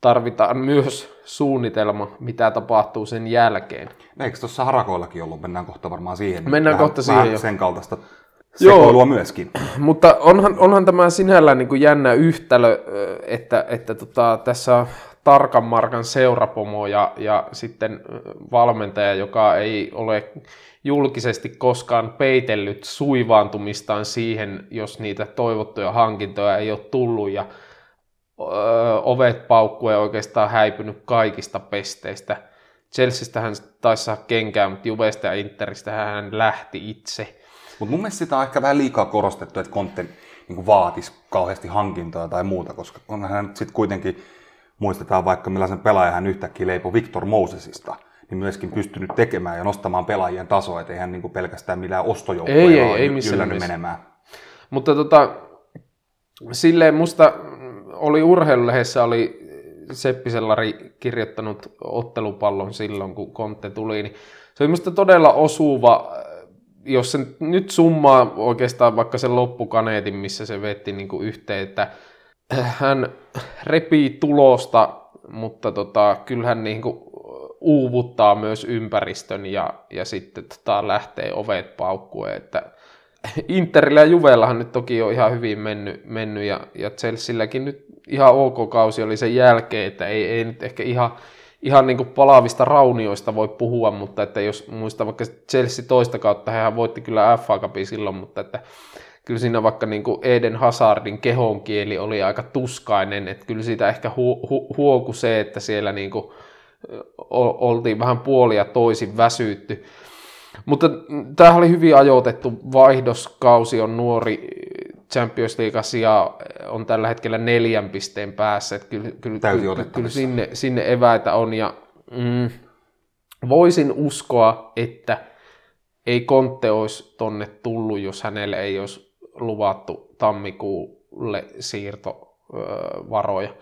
tarvitaan myös suunnitelma, mitä tapahtuu sen jälkeen. Eikö tuossa harakoillakin ollut? Mennään kohta varmaan siihen. Mennään vähän, kohta siihen vähän jo. sen kaltaista sekoilua Joo, myöskin. Mutta onhan, onhan tämä sinällään niin kuin jännä yhtälö, että, että tota, tässä on tarkan markan seurapomo ja, ja sitten valmentaja, joka ei ole julkisesti koskaan peitellyt suivaantumistaan siihen, jos niitä toivottuja hankintoja ei ole tullut ja ö, ovet paukkuen oikeastaan häipynyt kaikista pesteistä. Chelseastä hän taisi saada kenkään, mutta Juvesta ja Interistä hän lähti itse. Mutta mun mielestä sitä on ehkä vähän liikaa korostettu, että Conte niin vaatisi kauheasti hankintoja tai muuta, koska onhan hän sitten kuitenkin, muistetaan vaikka millaisen pelaajan hän yhtäkkiä leipoi Victor Mosesista, niin myöskin pystynyt tekemään ja nostamaan pelaajien tasoa, ettei hän niin pelkästään millään ostojoukkoja ei, ei, ei missään menemään. Mutta tota, silleen musta oli urheilulehdessä oli Seppi Sellari kirjoittanut ottelupallon silloin, kun Conte tuli, niin se oli musta todella osuva jos se nyt summaa oikeastaan vaikka sen loppukaneetin, missä se vetti niin kuin yhteen, että hän repii tulosta, mutta tota, kyllähän niin kuin uuvuttaa myös ympäristön ja, ja sitten tota, lähtee ovet paukkueen, että Interillä ja Juvellahan nyt toki on ihan hyvin mennyt, mennyt ja, ja Chelsealläkin nyt ihan ok kausi oli sen jälkeen, että ei, ei nyt ehkä ihan ihan niin kuin palavista raunioista voi puhua, mutta että jos muistaa vaikka Chelsea toista kautta, hän voitti kyllä FA Cupin silloin, mutta että kyllä siinä vaikka niin kuin Eden Hazardin kehonkieli oli aika tuskainen, että kyllä siitä ehkä hu- hu- huoku se, että siellä niin kuin oltiin vähän puolia toisin väsytty. Mutta tämä oli hyvin ajoitettu vaihdoskausi, on nuori Champions League ja on tällä hetkellä neljän pisteen päässä. Että kyllä, kyllä, kyllä, kyllä sinne, sinne eväitä on. Ja, mm, voisin uskoa, että ei Kontte olisi tonne tullut, jos hänelle ei olisi luvattu tammikuulle siirtovaroja.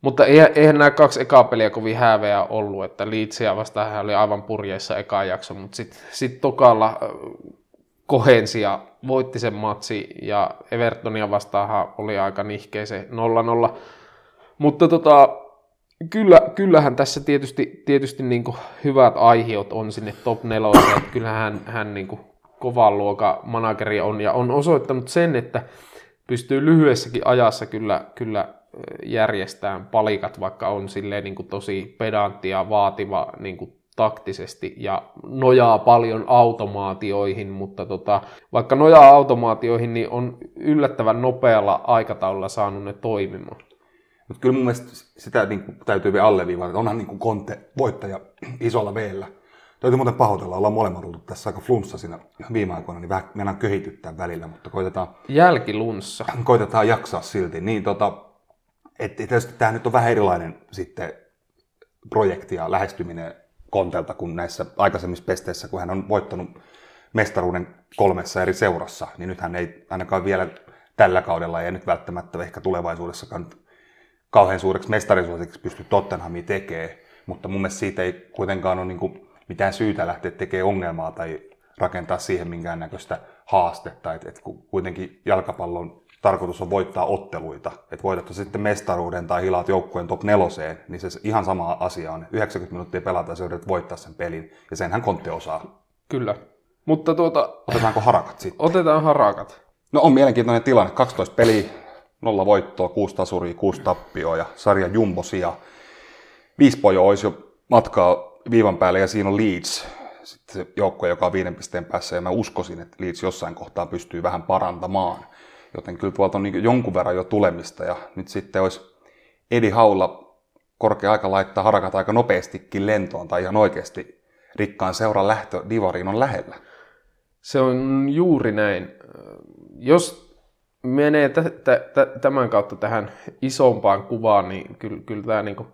Mutta eihän nämä kaksi ekaa peliä kovin häveä ollut, että Leedsia vastaan hän oli aivan purjeissa eka jakso, mutta sitten sit tokalla kohensi ja voitti sen matsi ja Evertonia vastaan oli aika nihkeä se 0-0. Mutta tota, kyllä, kyllähän tässä tietysti, tietysti niin hyvät aihiot on sinne top 4, että kyllähän hän, niin kovan luokan manageri on ja on osoittanut sen, että pystyy lyhyessäkin ajassa kyllä, kyllä järjestämään palikat, vaikka on silleen niin tosi pedantti ja vaativa niin taktisesti ja nojaa paljon automaatioihin, mutta tota, vaikka nojaa automaatioihin, niin on yllättävän nopealla aikataululla saanut ne toimimaan. Mutta kyllä mun mielestä sitä niin kuin, täytyy vielä alleviivata, että onhan niin kuin Conte voittaja isolla veellä. Täytyy muuten pahoitella, ollaan molemmat ollut tässä aika flunssa siinä viime aikoina, niin vähän mennään köhityttää välillä, mutta koitetaan... Jälkilunssa. Koitetaan jaksaa silti. Niin tota, Et, et tietysti tämä nyt on vähän erilainen sitten projekti ja lähestyminen Kontelta kuin näissä aikaisemmissa pesteissä, kun hän on voittanut mestaruuden kolmessa eri seurassa, niin nythän ei ainakaan vielä tällä kaudella ja nyt välttämättä ehkä tulevaisuudessakaan kauhean suureksi mestarisuosiksi pysty Tottenhamia tekemään, mutta mun mielestä siitä ei kuitenkaan ole niin mitään syytä lähteä tekemään ongelmaa tai rakentaa siihen minkäännäköistä haastetta, että et kuitenkin jalkapallon tarkoitus on voittaa otteluita, että voitatko sitten mestaruuden tai hilaat joukkueen top neloseen, niin se ihan sama asia on. 90 minuuttia pelata ja yrität voittaa sen pelin, ja senhän Kontte osaa. Kyllä. Mutta tuota... Otetaanko harakat sitten? Otetaan harakat. No on mielenkiintoinen tilanne. 12 peliä, nolla voittoa, kuusi tasuria, kuusi tappioa ja sarja jumbosia. Viisi pojoa olisi jo matkaa viivan päälle ja siinä on Leeds, sitten se joukkue, joka on viiden pisteen päässä ja mä uskoisin, että Leeds jossain kohtaa pystyy vähän parantamaan. Joten kyllä tuolta on niin jonkun verran jo tulemista ja nyt sitten olisi Edi Haulla korkea aika laittaa harakat aika nopeastikin lentoon tai ihan oikeasti rikkaan seuran lähtö Divariin on lähellä. Se on juuri näin. Jos menee t- t- tämän kautta tähän isompaan kuvaan, niin kyllä, kyllä tämä niin kuin,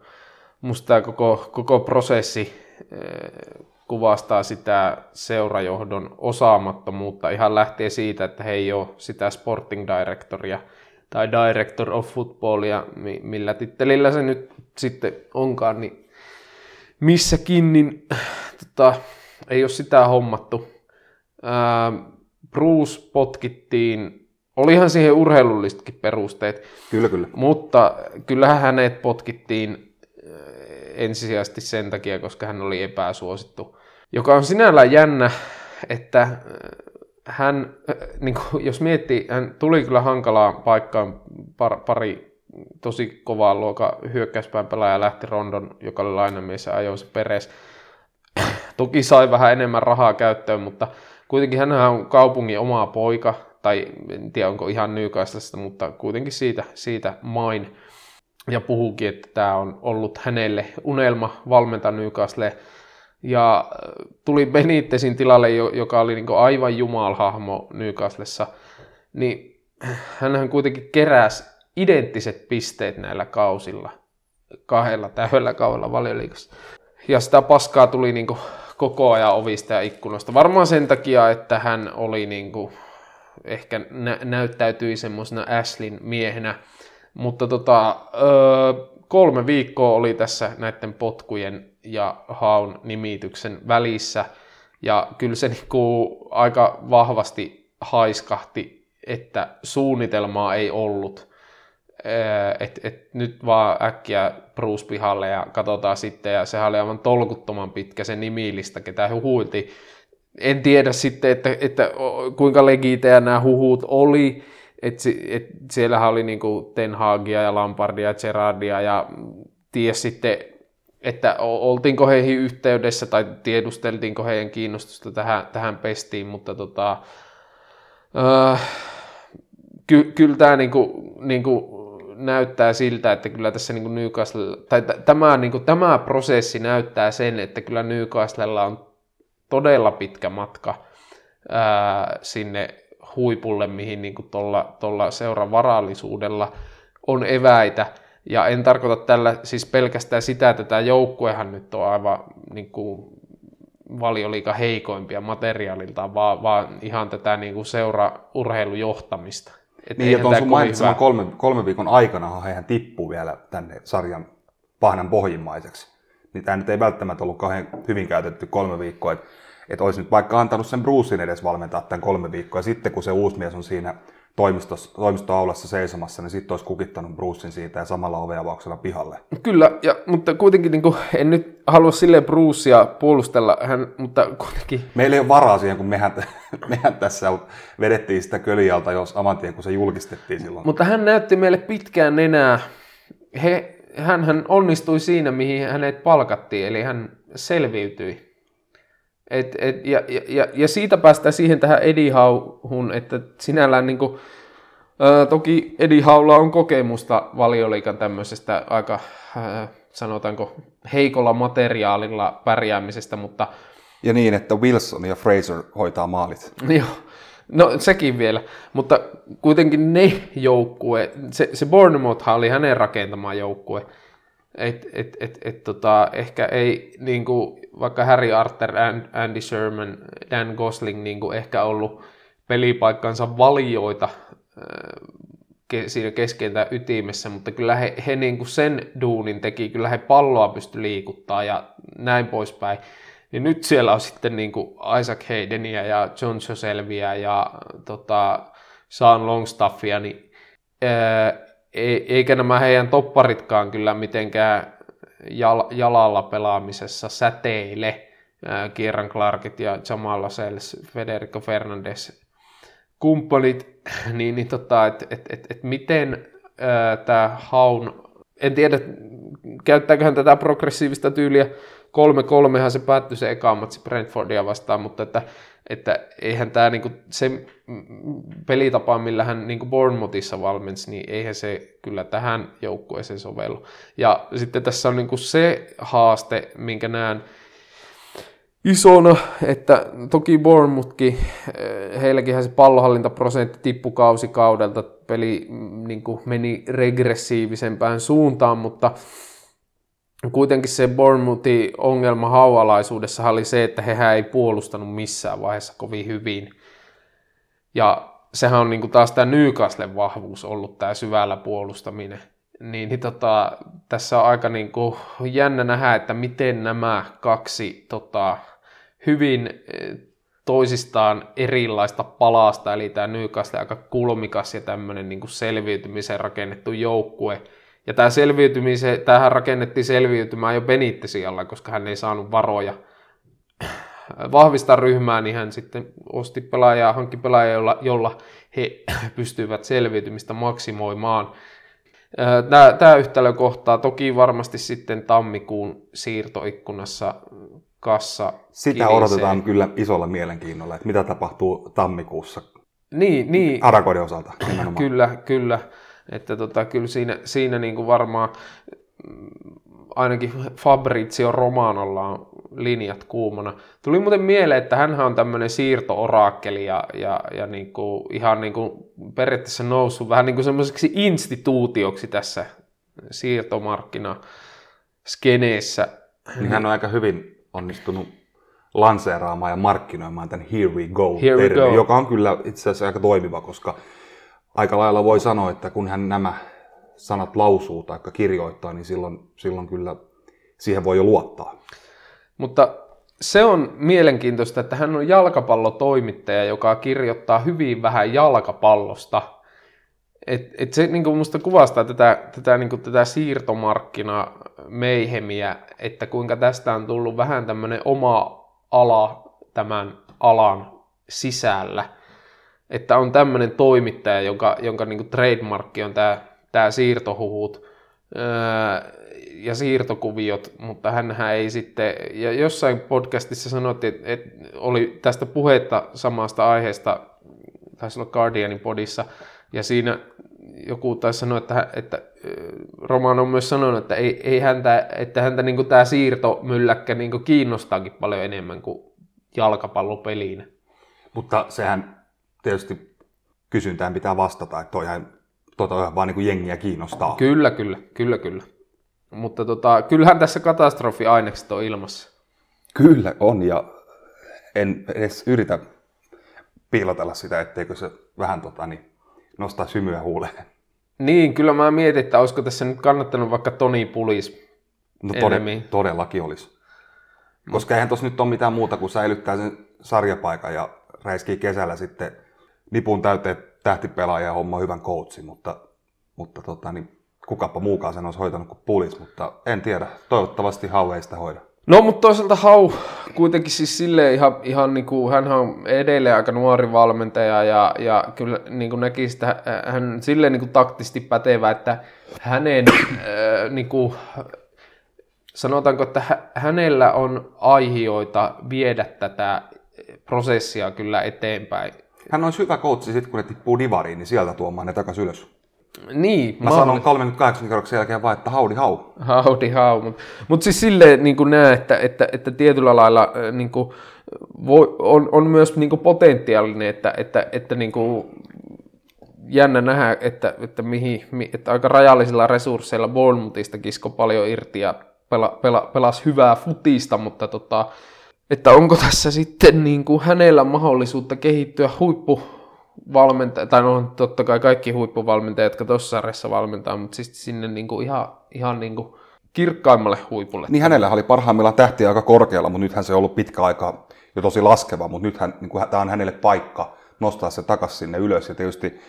musta tämä koko, koko prosessi kuvastaa sitä seurajohdon osaamattomuutta. Ihan lähtee siitä, että he ei ole sitä sporting directoria tai director of footballia, millä tittelillä se nyt sitten onkaan, niin missäkin, niin tota, ei ole sitä hommattu. Ää, Bruce potkittiin, olihan siihen urheilullisetkin perusteet. Kyllä, kyllä. Mutta kyllähän hänet potkittiin ensisijaisesti sen takia, koska hän oli epäsuosittu joka on sinällään jännä, että äh, hän, äh, niin kuin, jos miettii, hän tuli kyllä hankalaan paikkaan par, pari tosi kovaa luokan hyökkäyspään pelaaja lähti Rondon, joka oli lainamies ja ajoi se peres. Toki sai vähän enemmän rahaa käyttöön, mutta kuitenkin hän on kaupungin oma poika, tai en tiedä onko ihan Newcastlesta, mutta kuitenkin siitä, siitä main. Ja puhuukin, että tämä on ollut hänelle unelma valmentaa Newcastle ja äh, tuli Benitezin tilalle, joka oli niin aivan jumalhahmo Newcastlessa, niin hän kuitenkin keräsi identtiset pisteet näillä kausilla, kahdella täydellä kaudella valioliikassa. Ja sitä paskaa tuli niin koko ajan ovista ja ikkunoista. Varmaan sen takia, että hän oli niin kuin, ehkä nä- näyttäytyi semmoisena Ashlin miehenä. Mutta tota, öö, kolme viikkoa oli tässä näiden potkujen ja haun nimityksen välissä. Ja kyllä se niin aika vahvasti haiskahti, että suunnitelmaa ei ollut. Et, et nyt vaan äkkiä Bruce pihalle ja katsotaan sitten. Ja sehän oli aivan tolkuttoman pitkä se nimilista, ketä huhuiltiin. En tiedä sitten, että, että kuinka legitejä nämä huhut oli. Et, et siellähän oli niinku Ten Hagia ja Lampardia ja Gerardia ja ties sitten että oltiinko heihin yhteydessä tai tiedusteltiinko heidän kiinnostusta tähän, tähän pestiin, mutta tota, öö, ky, kyllä tämä niinku, niinku näyttää siltä, että kyllä tässä niinku Newcastle, tai t- tämä, niinku, tämä prosessi näyttää sen, että kyllä Newcastlella on todella pitkä matka ää, sinne huipulle, mihin niinku tuolla seuran varallisuudella on eväitä. Ja en tarkoita tällä siis pelkästään sitä, että tämä joukkuehan nyt on aivan niin kuin, valioliika heikoimpia materiaalilta, vaan, vaan ihan tätä niin kuin seura-urheilujohtamista. Et niin, ja tuon sun mainitseman kolme, kolme viikon aikana hän tippuu vielä tänne sarjan pahnan pohjimmaiseksi. Niin tämä nyt ei välttämättä ollut kauhean hyvin käytetty kolme viikkoa, että et olisi nyt vaikka antanut sen Brucein edes valmentaa tämän kolme viikkoa, ja sitten kun se uusi mies on siinä toimistoaulassa seisomassa, niin sitten olisi kukittanut Brucein siitä ja samalla oveavauksella pihalle. Kyllä, ja, mutta kuitenkin niin kuin, en nyt halua silleen Brucea puolustella, hän, mutta kuitenkin... Meillä ei ole varaa siihen, kun mehän, mehän tässä vedettiin sitä kölialta jos amantien, kun se julkistettiin silloin. Mutta hän näytti meille pitkään enää. He, hän, hän onnistui siinä, mihin hänet palkattiin, eli hän selviytyi et, et, ja, ja, ja siitä päästään siihen tähän Eddie Hauhun, että sinällään niin kuin, ää, toki Eddie Haulla on kokemusta valioliikan tämmöisestä aika, ää, sanotaanko, heikolla materiaalilla pärjäämisestä, mutta... Ja niin, että Wilson ja Fraser hoitaa maalit. Joo, No sekin vielä, mutta kuitenkin ne joukkue, se, se Bournemouth oli hänen rakentama joukkue, et, et, et, et, tota, ehkä ei niin kuin, vaikka Harry Arthur, Andy Sherman, Dan Gosling niin kuin, ehkä ollut pelipaikkansa valioita ke, siinä keskeltä ytimessä, mutta kyllä he, he niin kuin sen duunin teki, kyllä he palloa pysty liikuttaa ja näin poispäin. Niin nyt siellä on sitten niin kuin Isaac Haydenia ja John Joselvia ja tota, Sean Longstaffia, niin ää, eikä nämä heidän topparitkaan kyllä mitenkään jal, jalalla pelaamisessa säteile. Kieran Clarkit ja Jamal Lascelles, Federico Fernandes, kumppanit, niin, niin tota, että et, et, et miten tämä Haun, en tiedä, käyttääköhän tätä progressiivista tyyliä, 3-3han se päättyi se eka matsi Brentfordia vastaan, mutta että, että eihän tämä niinku, se pelitapa, millä hän niinku Bournemouthissa valmensi, niin eihän se kyllä tähän joukkueeseen sovellu. Ja sitten tässä on niinku se haaste, minkä näen, isona, että toki Bournemouthkin, eh, heilläkin se pallohallintaprosentti tippui kausikaudelta, peli mm, niin kuin meni regressiivisempään suuntaan, mutta kuitenkin se Bournemouthin ongelma haualaisuudessa oli se, että he ei puolustanut missään vaiheessa kovin hyvin. Ja sehän on niin kuin taas tämä Newcastlen vahvuus ollut, tämä syvällä puolustaminen. Niin, niin tota, tässä on aika niin kuin jännä nähdä, että miten nämä kaksi tota, hyvin eh, toisistaan erilaista palasta, eli tämä Newcastle aika kulmikas ja tämmöinen niin kuin selviytymiseen rakennettu joukkue. Ja tämä selviytymiseen, tämähän rakennettiin selviytymään jo Benittesin alla, koska hän ei saanut varoja vahvistaa ryhmää, niin hän sitten osti pelaajaa, hankki pelaajaa, jolla, jolla he pystyivät selviytymistä maksimoimaan. Tämä, tämä yhtälö kohtaa toki varmasti sitten tammikuun siirtoikkunassa kassa. Sitä kilisee. odotetaan kyllä isolla mielenkiinnolla, että mitä tapahtuu tammikuussa Niin, niin. Aragodin osalta nimenomaan. Kyllä, kyllä. Että tota, kyllä siinä, siinä niin kuin varmaan mm, ainakin Fabrizio Romanolla on linjat kuumana. Tuli muuten mieleen, että hän on tämmöinen siirto-oraakkeli ja, ja, ja niin kuin, ihan niin kuin periaatteessa noussut vähän niin kuin semmoiseksi instituutioksi tässä siirtomarkkina skeneessä. Niin hän on aika hyvin onnistunut lanseeraamaan ja markkinoimaan tämän Here We go. joka on kyllä itse asiassa aika toimiva, koska aika lailla voi sanoa, että kun hän nämä sanat lausuu tai kirjoittaa, niin silloin, silloin kyllä siihen voi jo luottaa. Mutta se on mielenkiintoista, että hän on jalkapallotoimittaja, joka kirjoittaa hyvin vähän jalkapallosta. Et, et se niin musta kuvastaa tätä, tätä, niin tätä siirtomarkkina meihemiä, että kuinka tästä on tullut vähän tämmöinen oma ala tämän alan sisällä. Että on tämmöinen toimittaja, jonka, jonka niin trademarkki on tämä, tämä siirtohuhut öö, ja siirtokuviot, mutta hän ei sitten, ja jossain podcastissa sanottiin, että, että oli tästä puhetta samasta aiheesta, taisi olla Guardianin podissa, ja siinä joku taisi sanoa, että, että Roman on myös sanonut, että ei, ei häntä, että häntä niin tämä siirtomylläkkä niin kiinnostaakin paljon enemmän kuin jalkapallopeliin. Mutta sehän tietysti kysyntään pitää vastata, että toihan, tota vaan niin kuin jengiä kiinnostaa. Kyllä, kyllä, kyllä, kyllä. Mutta tota, kyllähän tässä katastrofiainekset on ilmassa. Kyllä on, ja en edes yritä piilotella sitä, etteikö se vähän tota, niin, nostaa symyä huuleen. Niin, kyllä mä mietin, että olisiko tässä nyt kannattanut vaikka Toni Pulis No tode, todellakin olisi. Koska eihän tuossa nyt ole mitään muuta kuin säilyttää sen sarjapaikan ja räiskii kesällä sitten nipun täyteen tähtipelaaja ja homma hyvän coachin, mutta, mutta tota, niin, kukapa muukaan sen olisi hoitanut kuin pulis, mutta en tiedä. Toivottavasti Hau ei sitä hoida. No, mutta toisaalta Hau kuitenkin siis silleen ihan, ihan niin kuin, hän on edelleen aika nuori valmentaja ja, ja kyllä niin kuin näki sitä, hän silleen niin kuin taktisesti pätevä, että hänen äh, niin kuin, sanotaanko, että hänellä on aihioita viedä tätä prosessia kyllä eteenpäin. Hän olisi hyvä coachi sitten, kun ne tippuu divariin, niin sieltä tuomaan ne takaisin ylös. Niin, Mä sanon 38 kerroksen jälkeen vaan, että howdy how. Howdy how. Mutta mut siis silleen niin näen, että, että, että tietyllä lailla äh, niin kuin, voi, on, on myös niin kuin potentiaalinen, että, että, että niin kuin, jännä nähdä, että, että, mihin, mi- että aika rajallisilla resursseilla Bournemouthista kisko paljon irti ja pela, pela, pelasi hyvää futista, mutta tota, että onko tässä sitten niin kuin hänellä mahdollisuutta kehittyä huippu valmentaja, tai no totta kai kaikki huippuvalmentajat, jotka tuossa sarjassa valmentaa, mutta siis sinne niin kuin ihan, ihan niin kuin kirkkaimmalle huipulle. Niin hänellä oli parhaimmillaan tähti aika korkealla, mutta nythän se on ollut pitkä aika jo tosi laskeva, mutta nythän niin kuin, tämä on hänelle paikka nostaa se takaisin sinne ylös. Ja tietysti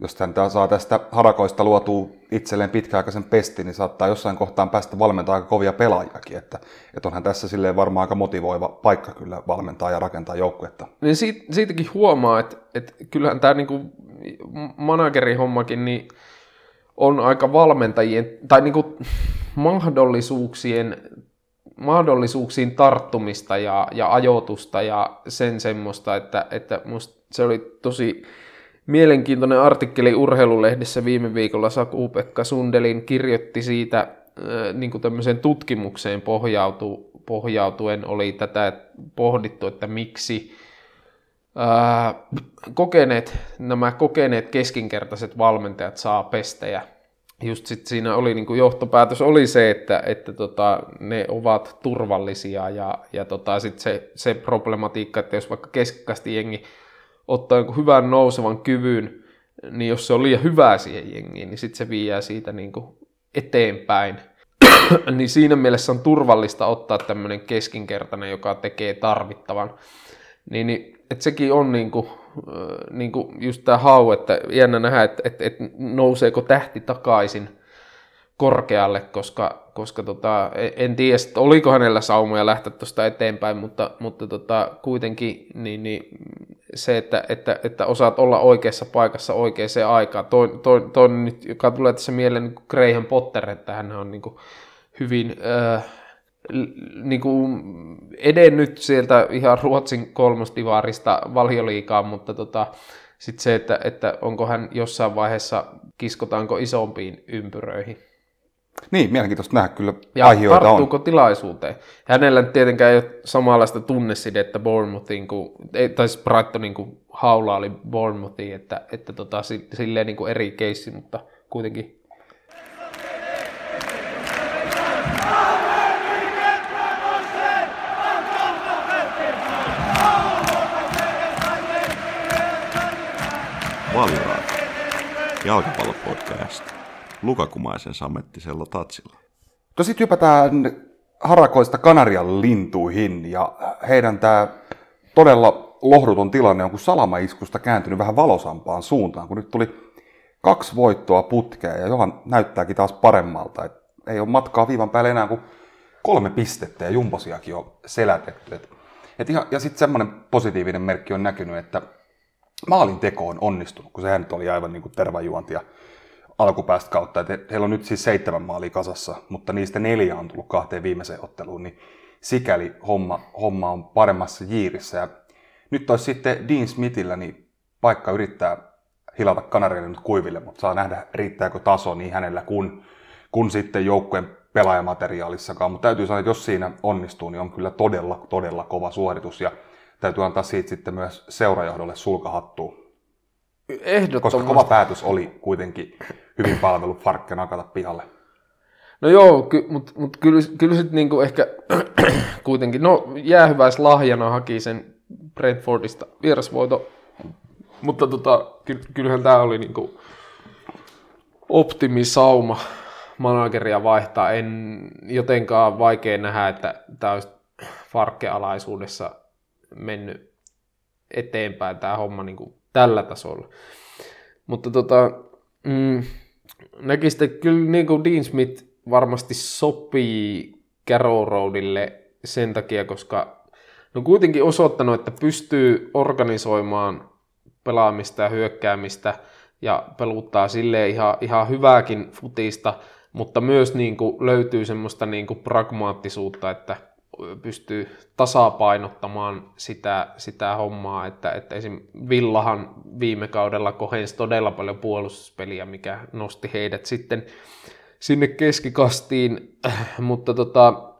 jos hän saa tästä harakoista luotua itselleen pitkäaikaisen pestin, niin saattaa jossain kohtaan päästä valmentaa aika kovia pelaajakin. Että, että onhan tässä silleen varmaan aika motivoiva paikka kyllä valmentaa ja rakentaa joukkuetta. Niin siitä, siitäkin huomaa, että, että kyllähän tämä niinku managerihommakin niin on aika valmentajien, tai niinku mahdollisuuksien mahdollisuuksiin tarttumista ja, ja ajoitusta ja sen semmoista, että, että musta se oli tosi mielenkiintoinen artikkeli urheilulehdessä viime viikolla Saku-Pekka Sundelin kirjoitti siitä niin kuin tämmöiseen tutkimukseen pohjautu, pohjautuen oli tätä pohdittu, että miksi ää, kokeneet, nämä kokeneet keskinkertaiset valmentajat saa pestejä. Just sit siinä oli niin kuin johtopäätös oli se, että, että tota, ne ovat turvallisia ja, ja tota, sit se, se problematiikka, että jos vaikka keskikasti jengi ottaa hyvän nousevan kyvyn, niin jos se on liian hyvää siihen jengiin, niin sitten se viiää siitä niin kuin eteenpäin. niin siinä mielessä on turvallista ottaa tämmöinen keskinkertainen, joka tekee tarvittavan. Niin, niin että sekin on niin kuin, niin kuin just tämä hau, että jännä nähdä, että, että, että nouseeko tähti takaisin korkealle, koska, koska tota, en tiedä, oliko hänellä saumoja lähteä tuosta eteenpäin, mutta, mutta tota, kuitenkin niin, niin se, että, että, että osaat olla oikeassa paikassa oikeaan aikaan. Toinen, toi, toi nyt, joka tulee tässä mieleen niin Graham Potter, että hän on niin kuin hyvin äh, niin kuin edennyt sieltä ihan Ruotsin kolmostivaarista valioliikaa, mutta tota, sitten se, että, että onko hän jossain vaiheessa, kiskotaanko isompiin ympyröihin. Niin, mielenkiintoista nähdä kyllä ja aihioita tarttuuko on. tilaisuuteen. Hänellä tietenkään ei ole samanlaista tunnesidettä Bournemouthiin, kuin, tai siis Brightonin kuin Haula oli Bournemouthiin, että, että tota, silleen niin kuin eri keissi, mutta kuitenkin Valioraata. Jalkapallopodcast. Lukakumaisen samettisella tatsilla. No sitten hypätään harakoista Kanarian lintuihin ja heidän tämä todella lohduton tilanne on, kun salamaiskusta kääntynyt vähän valosampaan suuntaan, kun nyt tuli kaksi voittoa putkea ja Johan näyttääkin taas paremmalta. Et ei ole matkaa viivan päälle enää kuin kolme pistettä ja jumbosiakin on selätetty. Et, et ihan, ja sitten semmoinen positiivinen merkki on näkynyt, että maalin teko on onnistunut, kun sehän nyt oli aivan niin kuin tervajuontia alkupäästä kautta. Että heillä on nyt siis seitsemän maalia kasassa, mutta niistä neljä on tullut kahteen viimeiseen otteluun, niin sikäli homma, homma on paremmassa jiirissä. Ja nyt olisi sitten Dean Smithillä niin paikka yrittää hilata kanareille nyt kuiville, mutta saa nähdä riittääkö taso niin hänellä kuin, kun sitten joukkueen pelaajamateriaalissakaan. Mutta täytyy sanoa, että jos siinä onnistuu, niin on kyllä todella, todella kova suoritus. Ja täytyy antaa siitä sitten myös seurajohdolle sulkahattua. Koska kova päätös oli kuitenkin hyvin palvellut Farkke nakata pihalle. No joo, ky, mutta mut kyllä, kyllä sitten niinku ehkä kuitenkin, no jäähyväis lahjana haki sen Brentfordista vierasvoito, mutta tota, ky, kyllähän tämä oli niinku optimisauma manageria vaihtaa. En jotenkaan vaikea nähdä, että tämä olisi Farkke-alaisuudessa mennyt eteenpäin tämä homma niin kuin tällä tasolla. Mutta tota, mm, näkisitte kyllä niin kuin Dean Smith varmasti sopii Carrow Roadille sen takia, koska no kuitenkin osoittanut, että pystyy organisoimaan pelaamista ja hyökkäämistä ja peluttaa sille ihan, ihan hyvääkin futista, mutta myös niin kuin löytyy semmoista niin kuin pragmaattisuutta, että pystyy tasapainottamaan sitä, sitä hommaa, että, että esim. Villahan viime kaudella kohensi todella paljon puolustuspeliä, mikä nosti heidät sitten sinne keskikastiin, mutta tota,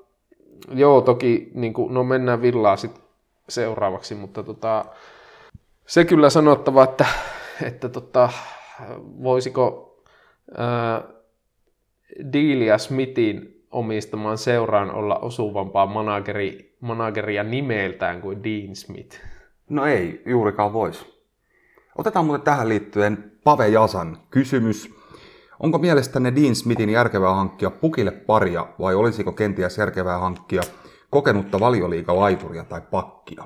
joo, toki niin kuin, no mennään villaa sitten seuraavaksi, mutta tota, se kyllä sanottava, että, että tota, voisiko ää, Dealia Smithin omistamaan seuraan olla osuvampaa manageri, manageria nimeltään kuin Dean Smith. No ei, juurikaan voisi. Otetaan muuten tähän liittyen Pave Jasan kysymys. Onko mielestänne Dean Smithin järkevää hankkia pukille paria vai olisiko kenties järkevää hankkia kokenutta valioliikalaituria tai pakkia?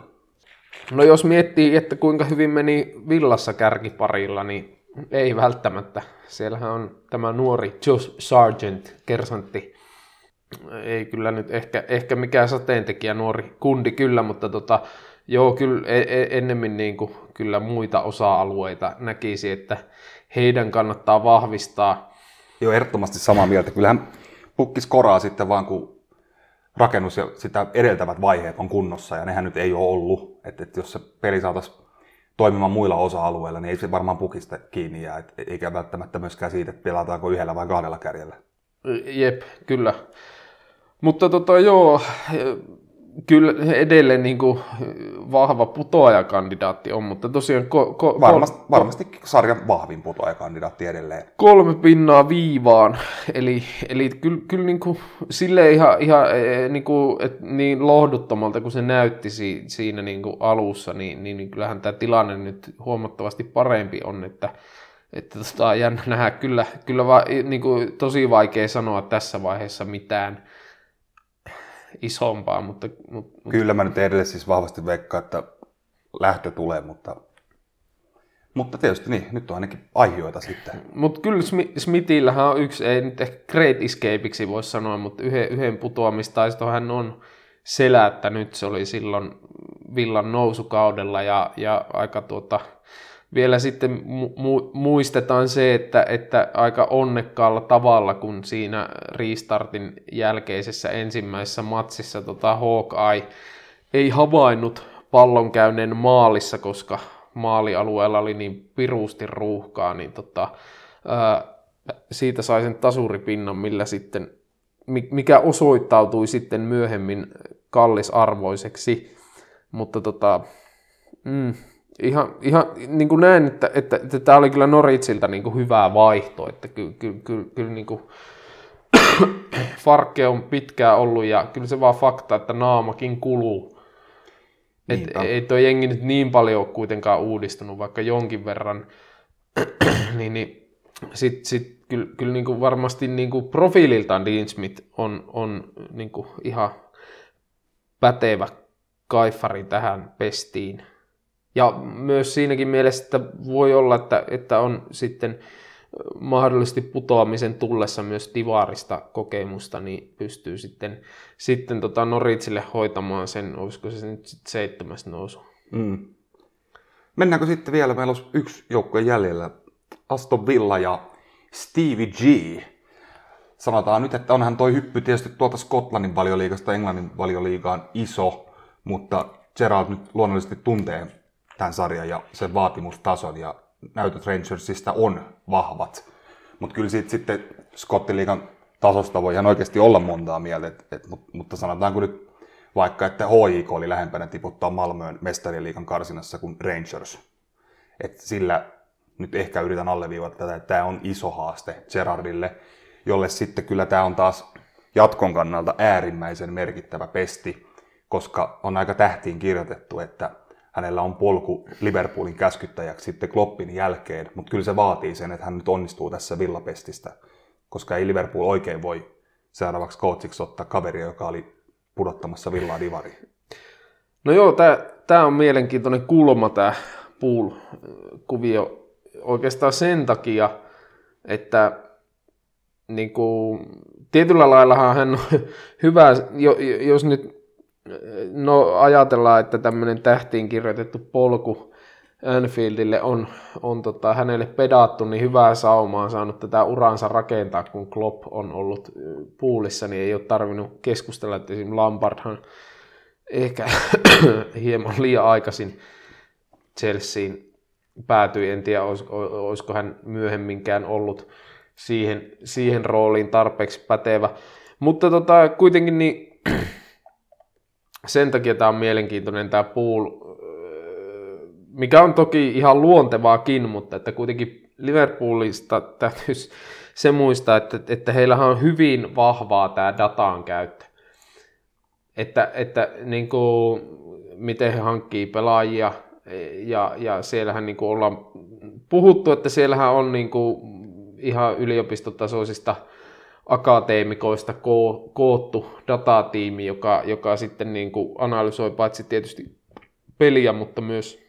No jos miettii, että kuinka hyvin meni villassa kärkiparilla, niin ei välttämättä. Siellähän on tämä nuori Josh Sargent, kersantti. Ei kyllä nyt ehkä, ehkä mikään sateentekijä nuori kundi kyllä, mutta tota, joo, kyllä e, e, ennemmin niin kuin, kyllä muita osa-alueita näkisi, että heidän kannattaa vahvistaa. Joo, ehdottomasti samaa mieltä. Kyllähän pukkis koraa sitten vaan, kun rakennus ja sitä edeltävät vaiheet on kunnossa, ja nehän nyt ei ole ollut. Että, että jos se peli saataisiin toimimaan muilla osa-alueilla, niin ei se varmaan pukista kiinni jää, et, eikä välttämättä myöskään siitä, että pelataanko yhdellä vai kahdella kärjellä. Jep, kyllä. Mutta tota, joo, kyllä edelleen niin kuin vahva putoajakandidaatti on, mutta tosiaan... Ko, ko, Varmasti, ko, varmasti sarjan vahvin putoajakandidaatti edelleen. Kolme pinnaa viivaan, eli, eli kyllä, kyllä niin kuin, sille ihan, ihan niin, kuin, et niin lohduttomalta kuin se näytti si, siinä niin kuin alussa, niin, niin, niin kyllähän tämä tilanne nyt huomattavasti parempi on, että että tota, jännä nähdä, kyllä, kyllä va, niin kuin, tosi vaikea sanoa tässä vaiheessa mitään, isompaa, mutta... mutta Kyllä mä nyt edelleen siis vahvasti veikkaan, että lähtö tulee, mutta, mutta tietysti niin, nyt on ainakin aiheita sitten. Mutta kyllä Smithillähän on yksi, ei nyt ehkä Great Escapeiksi voi sanoa, mutta yhden, yhden putoamistaisto hän on selättänyt, se oli silloin villan nousukaudella ja, ja aika tuota, vielä sitten mu- muistetaan se, että, että aika onnekkaalla tavalla, kun siinä restartin jälkeisessä ensimmäisessä matsissa tota Hawkeye ei havainnut pallon käyneen maalissa, koska maalialueella oli niin pirusti ruuhkaa, niin tota, ää, siitä sai sen tasuripinnan, millä sitten, mikä osoittautui sitten myöhemmin kallisarvoiseksi. Mutta tota, mm, ihan, ihan niin kuin näen, että, että, että tämä oli kyllä Noritsilta niin kuin hyvä vaihto, että kyllä, kyllä, kyllä, kyllä niin kuin Farkke on pitkään ollut ja kyllä se vaan fakta, että naamakin kuluu. Et ei tuo jengi nyt niin paljon ole kuitenkaan uudistunut, vaikka jonkin verran, niin, niin sitten sit, kyllä, kyllä niin kuin varmasti niin kuin profiililtaan Dean Smith on, on niin kuin ihan pätevä kaifari tähän pestiin. Ja myös siinäkin mielessä, että voi olla, että, että on sitten mahdollisesti putoamisen tullessa myös divaarista kokemusta, niin pystyy sitten, sitten tota Noritsille hoitamaan sen, olisiko se nyt sitten seitsemäs nousu. Mm. Mennäänkö sitten vielä, meillä olisi yksi joukkue jäljellä, Aston Villa ja Stevie G. Sanotaan nyt, että onhan toi hyppy tietysti tuolta Skotlannin valioliigasta Englannin valioliigaan iso, mutta Gerard nyt luonnollisesti tuntee tämän sarjan ja sen vaatimustason ja näytöt Rangersista on vahvat. Mutta kyllä siitä sitten Skottiliikan tasosta voi ihan oikeasti olla montaa mieltä, et, et, mutta sanotaanko nyt vaikka, että HJK oli lähempänä tiputtaa Malmöön mestariliikan karsinassa kuin Rangers. Et sillä nyt ehkä yritän alleviivata tätä, että tämä on iso haaste Gerardille, jolle sitten kyllä tämä on taas jatkon kannalta äärimmäisen merkittävä pesti, koska on aika tähtiin kirjoitettu, että hänellä on polku Liverpoolin käskyttäjäksi sitten Kloppin jälkeen, mutta kyllä se vaatii sen, että hän nyt onnistuu tässä villapestistä, koska ei Liverpool oikein voi seuraavaksi coachiksi ottaa kaveria, joka oli pudottamassa villaa divari. No joo, tämä on mielenkiintoinen kulma tämä pool-kuvio oikeastaan sen takia, että niin kuin, tietyllä laillahan hän on hyvä, jos nyt No ajatellaan, että tämmöinen tähtiin kirjoitettu polku Anfieldille on, on tota, hänelle pedattu, niin hyvää saumaa saanut tätä uransa rakentaa, kun Klopp on ollut puulissa, niin ei ole tarvinnut keskustella, että esimerkiksi Lampardhan ehkä hieman liian aikaisin Chelseain päätyi. En tiedä, olisiko hän myöhemminkään ollut siihen, siihen rooliin tarpeeksi pätevä. Mutta tota, kuitenkin niin, sen takia tämä on mielenkiintoinen tämä pool, öö, mikä on toki ihan luontevaakin, mutta että kuitenkin Liverpoolista täytyisi se muistaa, että, että heillähän on hyvin vahvaa tämä datan käyttö. Että, että niin kuin, miten he hankkii pelaajia, ja, ja siellähän niin kuin ollaan puhuttu, että siellähän on niin kuin ihan yliopistotasoisista akateemikoista ko- koottu datatiimi, joka, joka sitten niin kuin analysoi paitsi tietysti peliä, mutta myös,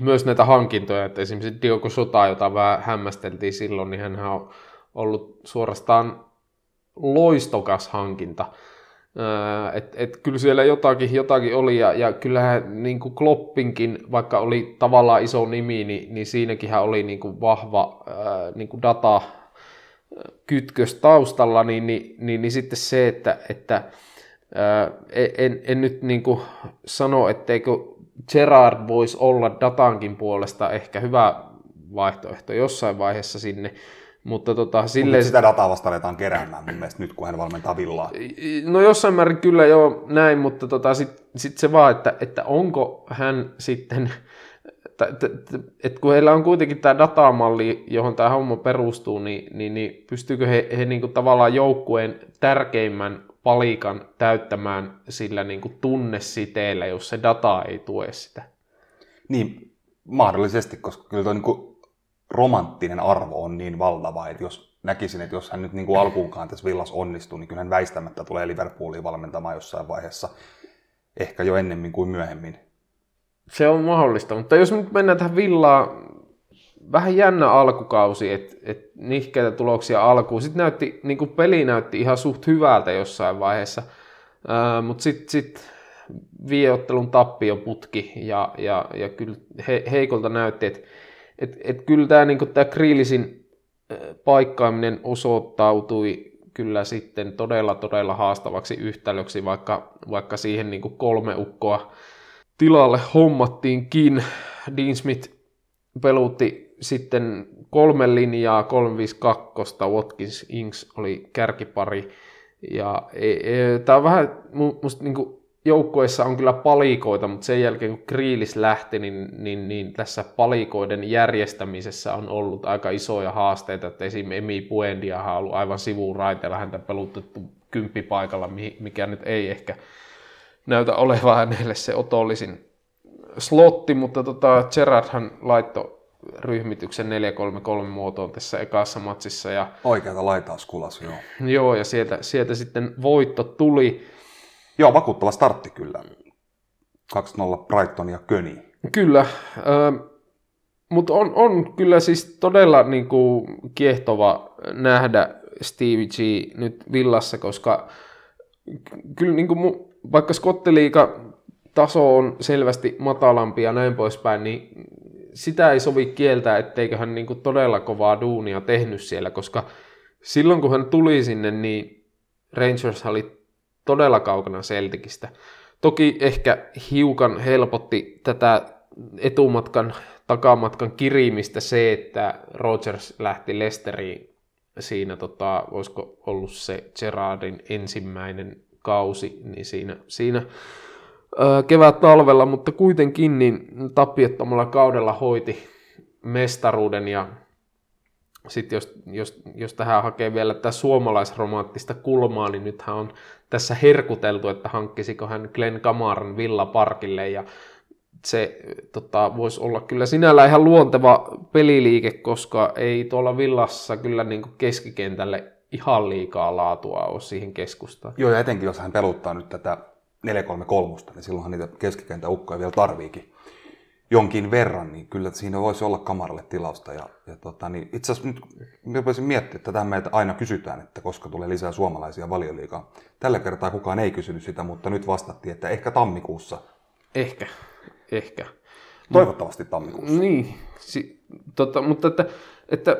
myös näitä hankintoja. Että esimerkiksi Diogo Sota, jota vähän hämmästeltiin silloin, niin hän on ollut suorastaan loistokas hankinta. Et, et kyllä siellä jotakin, jotakin oli, ja, ja kyllähän niin kuin Kloppinkin, vaikka oli tavallaan iso nimi, niin, niin siinäkin oli niin kuin vahva ää, niin kuin data kytkös taustalla, niin, niin, niin, niin sitten se, että, että ää, en, en nyt niin kuin sano, etteikö Gerard voisi olla datankin puolesta ehkä hyvä vaihtoehto jossain vaiheessa sinne, mutta tota, silleen... Mutta sitä dataa vasta aletaan keräämään mun mielestä nyt, kun hän valmentaa villaa. No jossain määrin kyllä joo näin, mutta tota, sitten sit se vaan, että, että onko hän sitten, että kun heillä on kuitenkin tämä datamalli, johon tämä homma perustuu, niin, niin, niin pystyykö he, he niin kuin tavallaan joukkueen tärkeimmän palikan täyttämään sillä niin kuin tunnesiteellä, jos se data ei tue sitä? Niin, mahdollisesti, koska kyllä tuo niin kuin romanttinen arvo on niin valtava, että jos näkisin, että jos hän nyt niin kuin alkuunkaan tässä villas onnistuu, niin kyllä hän väistämättä tulee Liverpooliin valmentamaan jossain vaiheessa, ehkä jo ennemmin kuin myöhemmin. Se on mahdollista, mutta jos nyt mennään tähän villaan, vähän jännä alkukausi, että et nihkeitä tuloksia alkuun. Sitten näytti, niin kuin peli näytti ihan suht hyvältä jossain vaiheessa, uh, mutta sitten sit vieottelun putki ja, ja, ja kyllä he, heikolta näytti, että et, et kyllä tämä niinku, Kriilisin paikkaaminen osoittautui kyllä sitten todella todella haastavaksi yhtälöksi, vaikka, vaikka siihen niinku kolme ukkoa tilalle hommattiinkin. Dean Smith pelutti sitten kolme linjaa, 352, Watkins Inks oli kärkipari. Ja e, e, tämä on vähän, musta niinku joukkoissa on kyllä palikoita, mutta sen jälkeen kun Kriilis lähti, niin, niin, niin tässä palikoiden järjestämisessä on ollut aika isoja haasteita, että esimerkiksi Emi Puendia on ollut aivan sivuraiteella, häntä pelutettu kymppipaikalla, mikä nyt ei ehkä näytä olevan hänelle se otollisin slotti, mutta tota, Gerardhan laittoi ryhmityksen 4-3-3 muotoon tässä ekassa matsissa. Ja, Oikeata laitauskulas, joo. Joo, ja sieltä, sieltä sitten voitto tuli. Joo, vakuuttava startti kyllä. 2-0 Brighton ja Köni. Kyllä, äh, mutta on, on kyllä siis todella niin kuin, kiehtova nähdä Stevie G nyt villassa, koska kyllä niin kuin, vaikka Skotteliika taso on selvästi matalampi ja näin poispäin, niin sitä ei sovi kieltää, etteikö hän niin todella kovaa duunia tehnyt siellä, koska silloin kun hän tuli sinne, niin Rangers oli todella kaukana Celticistä. Toki ehkä hiukan helpotti tätä etumatkan, takamatkan kirimistä se, että Rogers lähti Lesteriin siinä, tota, olisiko ollut se Gerardin ensimmäinen kausi, niin siinä, siinä kevät talvella, mutta kuitenkin niin tappiettomalla kaudella hoiti mestaruuden ja sitten jos, jos, jos tähän hakee vielä tätä suomalaisromanttista kulmaa, niin nythän on tässä herkuteltu, että hankkisiko hän Glenn Kamaran Villa Parkille ja se tota, voisi olla kyllä sinällä ihan luonteva peliliike, koska ei tuolla villassa kyllä niin keskikentälle ihan liikaa laatua ole siihen keskustaan. Joo, ja etenkin jos hän peluttaa nyt tätä 433, niin silloinhan niitä keskikentäukkoja vielä tarviikin jonkin verran, niin kyllä siinä voisi olla kamaralle tilausta. Ja, ja tota, niin itse asiassa nyt voisin miettiä, että tätä meiltä aina kysytään, että koska tulee lisää suomalaisia valioliikaa. Tällä kertaa kukaan ei kysynyt sitä, mutta nyt vastattiin, että ehkä tammikuussa. Ehkä, ehkä. Toivottavasti tammikuussa. Niin, si, tota, mutta että, että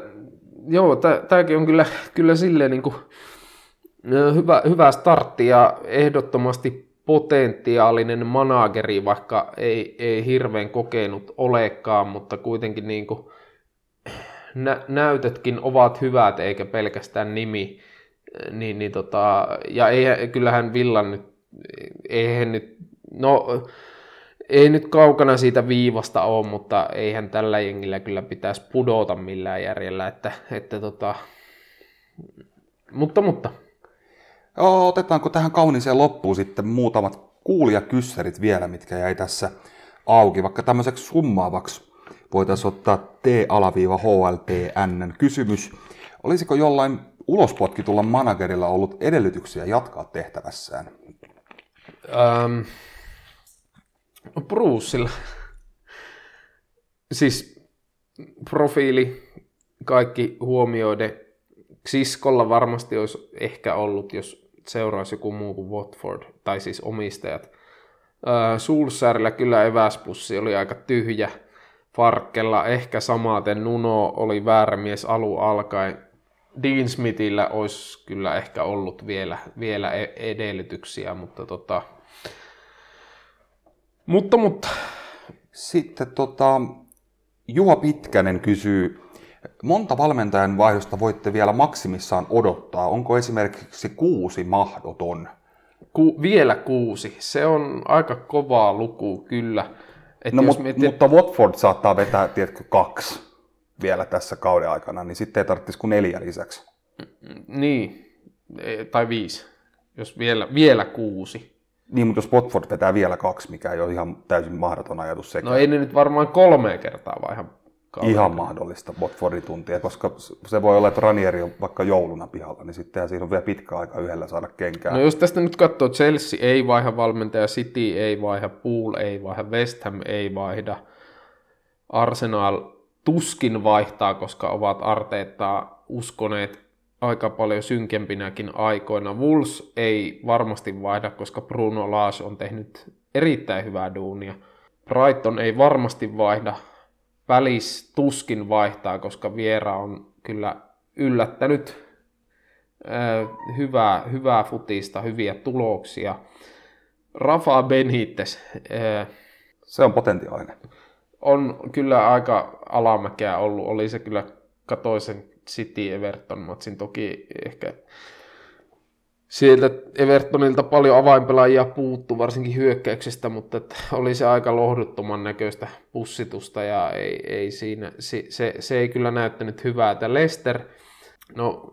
joo, tämäkin on kyllä, kyllä silleen niin kuin, hyvä, hyvä startti ja ehdottomasti potentiaalinen manageri, vaikka ei, ei hirveän kokenut olekaan, mutta kuitenkin niin kuin nä- näytötkin ovat hyvät eikä pelkästään nimi. Niin, niin tota, ja ei, kyllähän Villan nyt, eihän nyt, no ei nyt kaukana siitä viivasta ole, mutta eihän tällä jengillä kyllä pitäisi pudota millään järjellä, että, että tota, mutta, mutta. Joo, otetaanko tähän kauniiseen loppuun sitten muutamat kuulijakyssärit vielä, mitkä jäi tässä auki, vaikka tämmöiseksi summaavaksi voitaisiin ottaa T-HLPN kysymys. Olisiko jollain ulospotkitulla managerilla ollut edellytyksiä jatkaa tehtävässään? Ähm, Bruceilla. siis profiili, kaikki huomioiden. Siskolla varmasti olisi ehkä ollut, jos seuraisi joku muu kuin Watford, tai siis omistajat. Äh, Sulsärillä kyllä eväspussi oli aika tyhjä. Farkkella ehkä samaten Nuno oli väärä mies alu alkaen. Dean Smithillä olisi kyllä ehkä ollut vielä, vielä e- edellytyksiä, mutta tota, mutta, mutta. Sitten tota, Juha Pitkänen kysyy, monta valmentajan vaihdosta voitte vielä maksimissaan odottaa? Onko esimerkiksi kuusi mahdoton? Ku, vielä kuusi. Se on aika kovaa luku kyllä. Et no, jos mut, mietit... Mutta Watford saattaa vetää, tiedätkö, kaksi vielä tässä kauden aikana, niin sitten ei tarvitsisi kuin neljä lisäksi. Niin, e, tai viisi, jos vielä, vielä kuusi. Niin, mutta jos Watford vetää vielä kaksi, mikä ei ole ihan täysin mahdoton ajatus sekä. No ei ne nyt varmaan kolme kertaa vai ihan kauden. Ihan mahdollista Watfordin tuntia, koska se voi olla, että Ranieri on vaikka jouluna pihalla, niin sittenhän siinä on vielä pitkä aika yhdellä saada kenkää. No jos tästä nyt katsoo, Chelsea ei vaiha valmentaja, City ei vaiha, Pool ei vaiha, West Ham ei vaihda, Arsenal tuskin vaihtaa, koska ovat Arteettaa uskoneet aika paljon synkempinäkin aikoina. Wolves ei varmasti vaihda, koska Bruno Lage on tehnyt erittäin hyvää duunia. Brighton ei varmasti vaihda. Välis tuskin vaihtaa, koska Viera on kyllä yllättänyt äh, hyvää, hyvää futista, hyviä tuloksia. Rafa Benitez. Äh, se on potentiaalinen. On kyllä aika alamäkeä ollut. Oli se kyllä katoisen City Everton matsin. Toki ehkä sieltä Evertonilta paljon avainpelaajia puuttu, varsinkin hyökkäyksestä, mutta oli se aika lohduttoman näköistä pussitusta ja ei, ei siinä, se, se, se, ei kyllä näyttänyt hyvää. Että Lester, no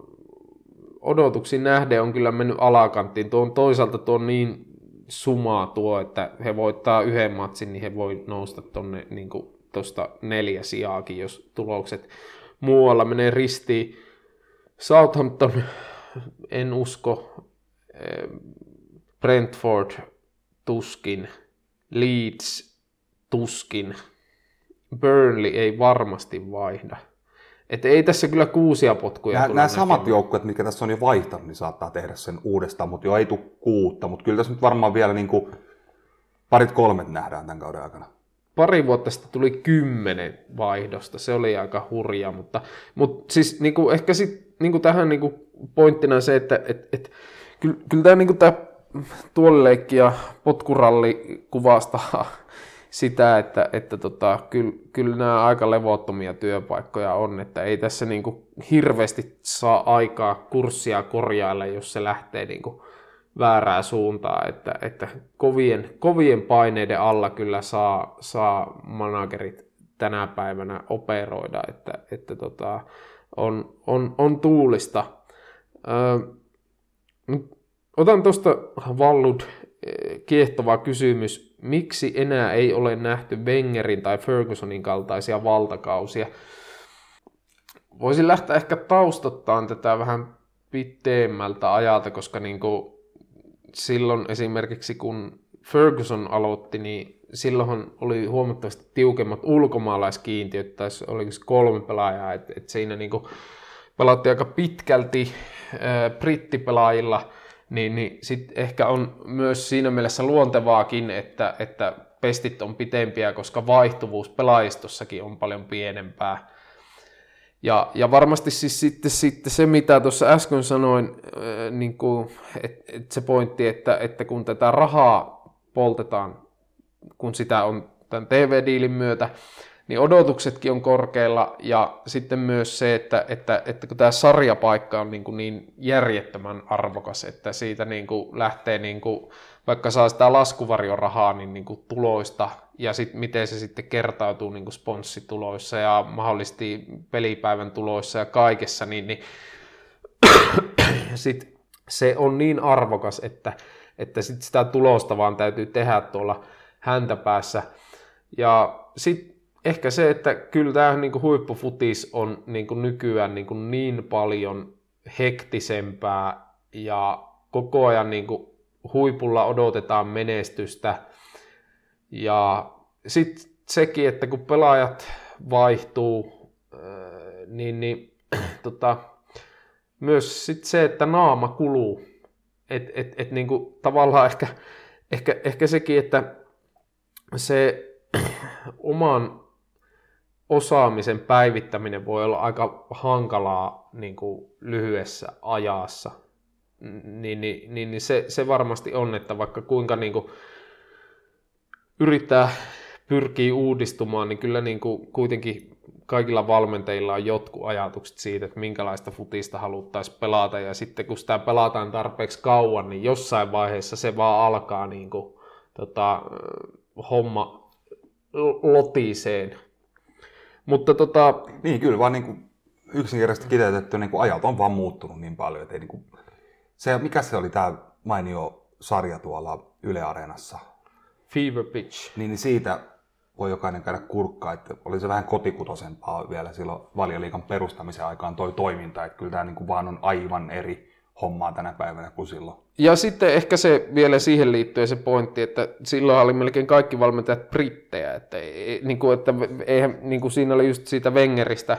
odotuksiin nähden on kyllä mennyt alakanttiin. Tuo on toisaalta tuo on niin sumaa tuo, että he voittaa yhden matsin, niin he voi nousta tuonne niin tuosta neljä sijaakin, jos tulokset muualla menee ristiin. Southampton, en usko. Eh, Brentford, tuskin. Leeds, tuskin. Burnley ei varmasti vaihda. Et ei tässä kyllä kuusia potkuja Nämä, nämä samat joukkueet, mikä tässä on jo vaihtanut, niin saattaa tehdä sen uudestaan, mutta jo ei tule kuutta. Mutta kyllä tässä nyt varmaan vielä niin kuin parit kolmet nähdään tämän kauden aikana pari vuotta sitten tuli kymmenen vaihdosta, se oli aika hurja, mutta, mutta siis niin kuin, ehkä sit, niin kuin tähän niin kuin pointtina se, että et, et, kyllä, kyllä tämä, niin kuin tämä tuolileikki ja potkuralli kuvastaa sitä, että, että tota, kyllä, kyllä nämä aika levottomia työpaikkoja on, että ei tässä niin kuin hirveästi saa aikaa kurssia korjailla, jos se lähtee niin kuin väärää suuntaa, että, että kovien, kovien paineiden alla kyllä saa, saa managerit tänä päivänä operoida, että, että tota, on, on, on tuulista. Ö, otan tuosta Vallud kiehtova kysymys. Miksi enää ei ole nähty Wengerin tai Fergusonin kaltaisia valtakausia? Voisin lähteä ehkä taustottaan tätä vähän pitemmältä ajalta, koska niin kuin silloin esimerkiksi kun Ferguson aloitti, niin silloin oli huomattavasti tiukemmat ulkomaalaiskiintiöt, tai oliko se kolme pelaajaa, että et siinä niinku pelattiin aika pitkälti ää, brittipelaajilla, niin, niin sitten ehkä on myös siinä mielessä luontevaakin, että, että pestit on pitempiä, koska vaihtuvuus pelaajistossakin on paljon pienempää. Ja, ja varmasti siis sitten, sitten se, mitä tuossa äsken sanoin, niin että et se pointti, että, että kun tätä rahaa poltetaan, kun sitä on tämän TV-diilin myötä, niin odotuksetkin on korkealla. Ja sitten myös se, että, että, että kun tämä sarjapaikka on niin, kuin niin järjettömän arvokas, että siitä niin kuin lähtee, niin kuin, vaikka saa sitä laskuvarjorahaa niin, niin kuin tuloista ja sitten miten se sitten kertautuu niin sponssituloissa ja mahdollisesti pelipäivän tuloissa ja kaikessa, niin, niin sit se on niin arvokas, että, että sit sitä tulosta vaan täytyy tehdä tuolla häntä päässä. Ja sitten ehkä se, että kyllä tämä niin huippufutis on niin nykyään niin, niin paljon hektisempää ja koko ajan niin huipulla odotetaan menestystä. Ja sitten sekin, että kun pelaajat vaihtuu, niin, niin tota, myös sit se, että naama kuluu. Et, et, et niin kuin tavallaan ehkä, ehkä, ehkä sekin, että se oman osaamisen päivittäminen voi olla aika hankalaa niin kuin lyhyessä ajassa, niin, niin, niin, niin se, se varmasti on, että vaikka kuinka niin kuin yrittää pyrkii uudistumaan, niin kyllä niin kuin kuitenkin kaikilla valmentajilla on jotkut ajatukset siitä, että minkälaista futista haluttaisiin pelata, ja sitten kun sitä pelataan tarpeeksi kauan, niin jossain vaiheessa se vaan alkaa niin kuin, tota, homma lotiseen, mutta tota... Niin, kyllä vaan niin kuin yksinkertaisesti kiteytetty niin kuin ajat on vaan muuttunut niin paljon, että ei niin kuin... se, mikä se oli tämä mainio sarja tuolla Yle Areenassa? Fever Pitch. Niin, niin siitä voi jokainen käydä kurkkaa, että oli se vähän kotikutosempaa vielä silloin valioliikan perustamisen aikaan toi toiminta, että kyllä tämä niin kuin vaan on aivan eri hommaa tänä päivänä kuin silloin. Ja sitten ehkä se vielä siihen liittyen se pointti, että silloin oli melkein kaikki valmentajat brittejä, että, niin kuin, että eihän, niin kuin siinä oli just siitä Wengeristä,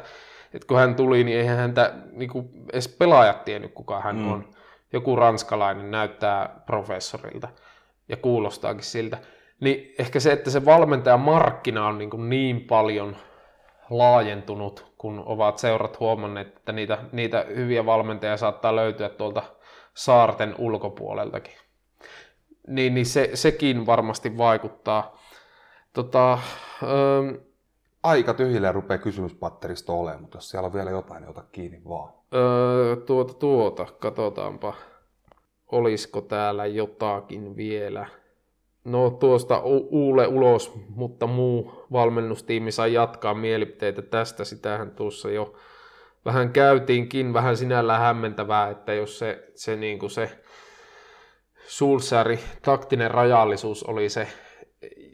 että kun hän tuli, niin eihän häntä niin kuin edes pelaajat tiennyt, kuka hän mm. on. Joku ranskalainen näyttää professorilta ja kuulostaakin siltä. Niin ehkä se, että se valmentajan markkina on niin, kuin niin paljon laajentunut, kun ovat seurat huomanneet, että niitä, niitä hyviä valmentajia saattaa löytyä tuolta saarten ulkopuoleltakin. Niin, niin se, sekin varmasti vaikuttaa. Tota, öö, Aika tyhjille rupeaa kysymyspatteristo olemaan, mutta jos siellä on vielä jotain, niin ota kiinni vaan. Öö, tuota, tuota, katsotaanpa. Olisiko täällä jotakin vielä? No tuosta Uule ulos, mutta muu valmennustiimi sai jatkaa mielipiteitä tästä. Sitähän tuossa jo vähän käytiinkin, vähän sinällään hämmentävää, että jos se, se, niin kuin se Sulsari, taktinen rajallisuus oli se,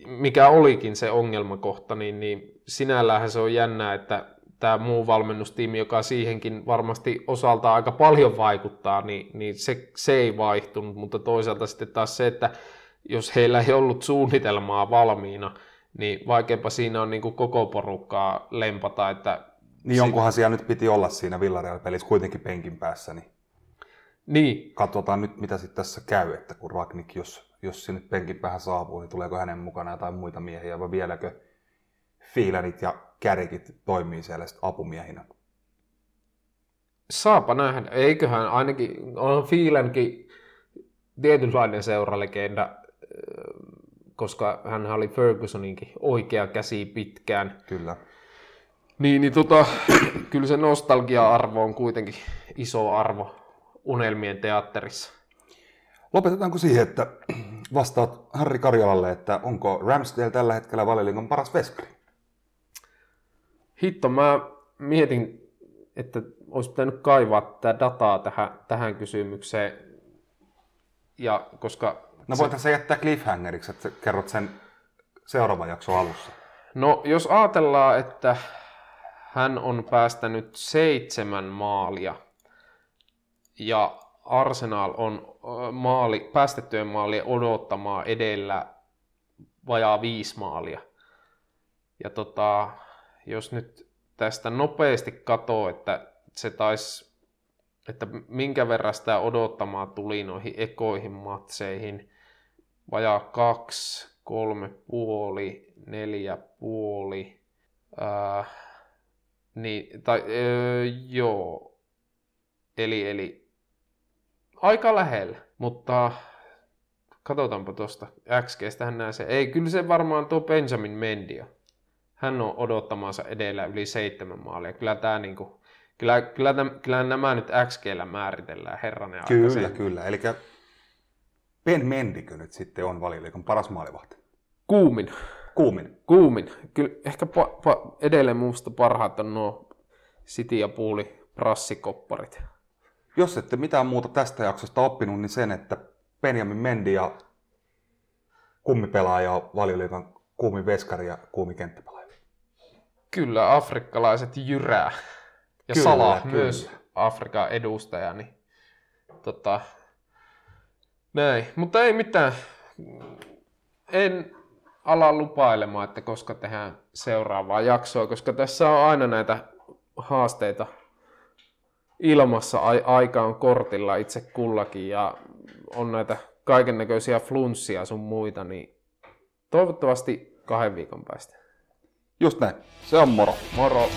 mikä olikin se ongelmakohta, niin, niin sinällään se on jännää, että tämä muu valmennustiimi, joka siihenkin varmasti osalta aika paljon vaikuttaa, niin, niin se, se ei vaihtunut, mutta toisaalta sitten taas se, että jos heillä ei ollut suunnitelmaa valmiina, niin vaikeampa siinä on niin kuin koko porukkaa lempata, että niin jonkunhan siellä nyt piti olla siinä Villarreal-pelissä kuitenkin penkin päässä, niin, niin. katsotaan nyt mitä sitten tässä käy, että kun Ragnik, jos, jos sinne penkin päähän saapuu, niin tuleeko hänen mukana jotain muita miehiä vai vieläkö Fiilanit ja Kärikit toimii siellä apumiehinä? Saapa nähdä. Eiköhän ainakin, on Fiilankin tietynlainen seuralegenda, koska hän oli Fergusoninkin oikea käsi pitkään. Kyllä. Niin, niin tota, kyllä se nostalgia-arvo on kuitenkin iso arvo unelmien teatterissa. Lopetetaanko siihen, että vastaat Harri Karjalalle, että onko Ramsdale tällä hetkellä valioliigan paras veskari? Hitto, mä mietin, että olisi pitänyt kaivaa tätä dataa tähän, tähän kysymykseen. Ja koska no voitaisiin se... jättää cliffhangeriksi, että kerrot sen seuraavan jakson alussa. No jos ajatellaan, että hän on päästänyt seitsemän maalia ja Arsenal on maali, päästettyjen maalien odottamaa edellä vajaa viisi maalia. Ja tota, jos nyt tästä nopeasti katoo, että se taisi, että minkä verran sitä odottamaa tuli noihin ekoihin matseihin, vajaa kaksi, kolme puoli, neljä puoli, äh, Niin, tai öö, joo. Eli, eli aika lähellä, mutta katsotaanpa tuosta XGstähän näin se. Ei, kyllä se varmaan tuo Benjamin Mendio. Hän on odottamansa edellä yli seitsemän maalia. Kyllä, tää niinku, kyllä, kyllä, kyllä nämä nyt XGllä määritellään herranen aika Kyllä, kyllä. Eli Ben Mendikö nyt sitten on valioliikan paras maalivahti? Kuumin. Kuumin. Kuumin. Kyllä ehkä pa, pa, edelleen minusta parhaat on nuo City ja Puuli prassikopparit. Jos ette mitään muuta tästä jaksosta oppinut, niin sen, että Benjamin Mendi ja kummipelaaja on valioliikan kuumin veskari ja kuumi kenttäpelaaja. Kyllä, afrikkalaiset jyrää. Ja Kyllä, Sala kyllä. myös Afrikan edustaja. Niin, tota, näin. Mutta ei mitään. En ala lupailemaan, että koska tehdään seuraavaa jaksoa, koska tässä on aina näitä haasteita ilmassa. Ai- aika on kortilla itse kullakin ja on näitä kaiken näköisiä flunssia sun muita, niin toivottavasti kahden viikon päästä. Just näin. Se on moro. Moro!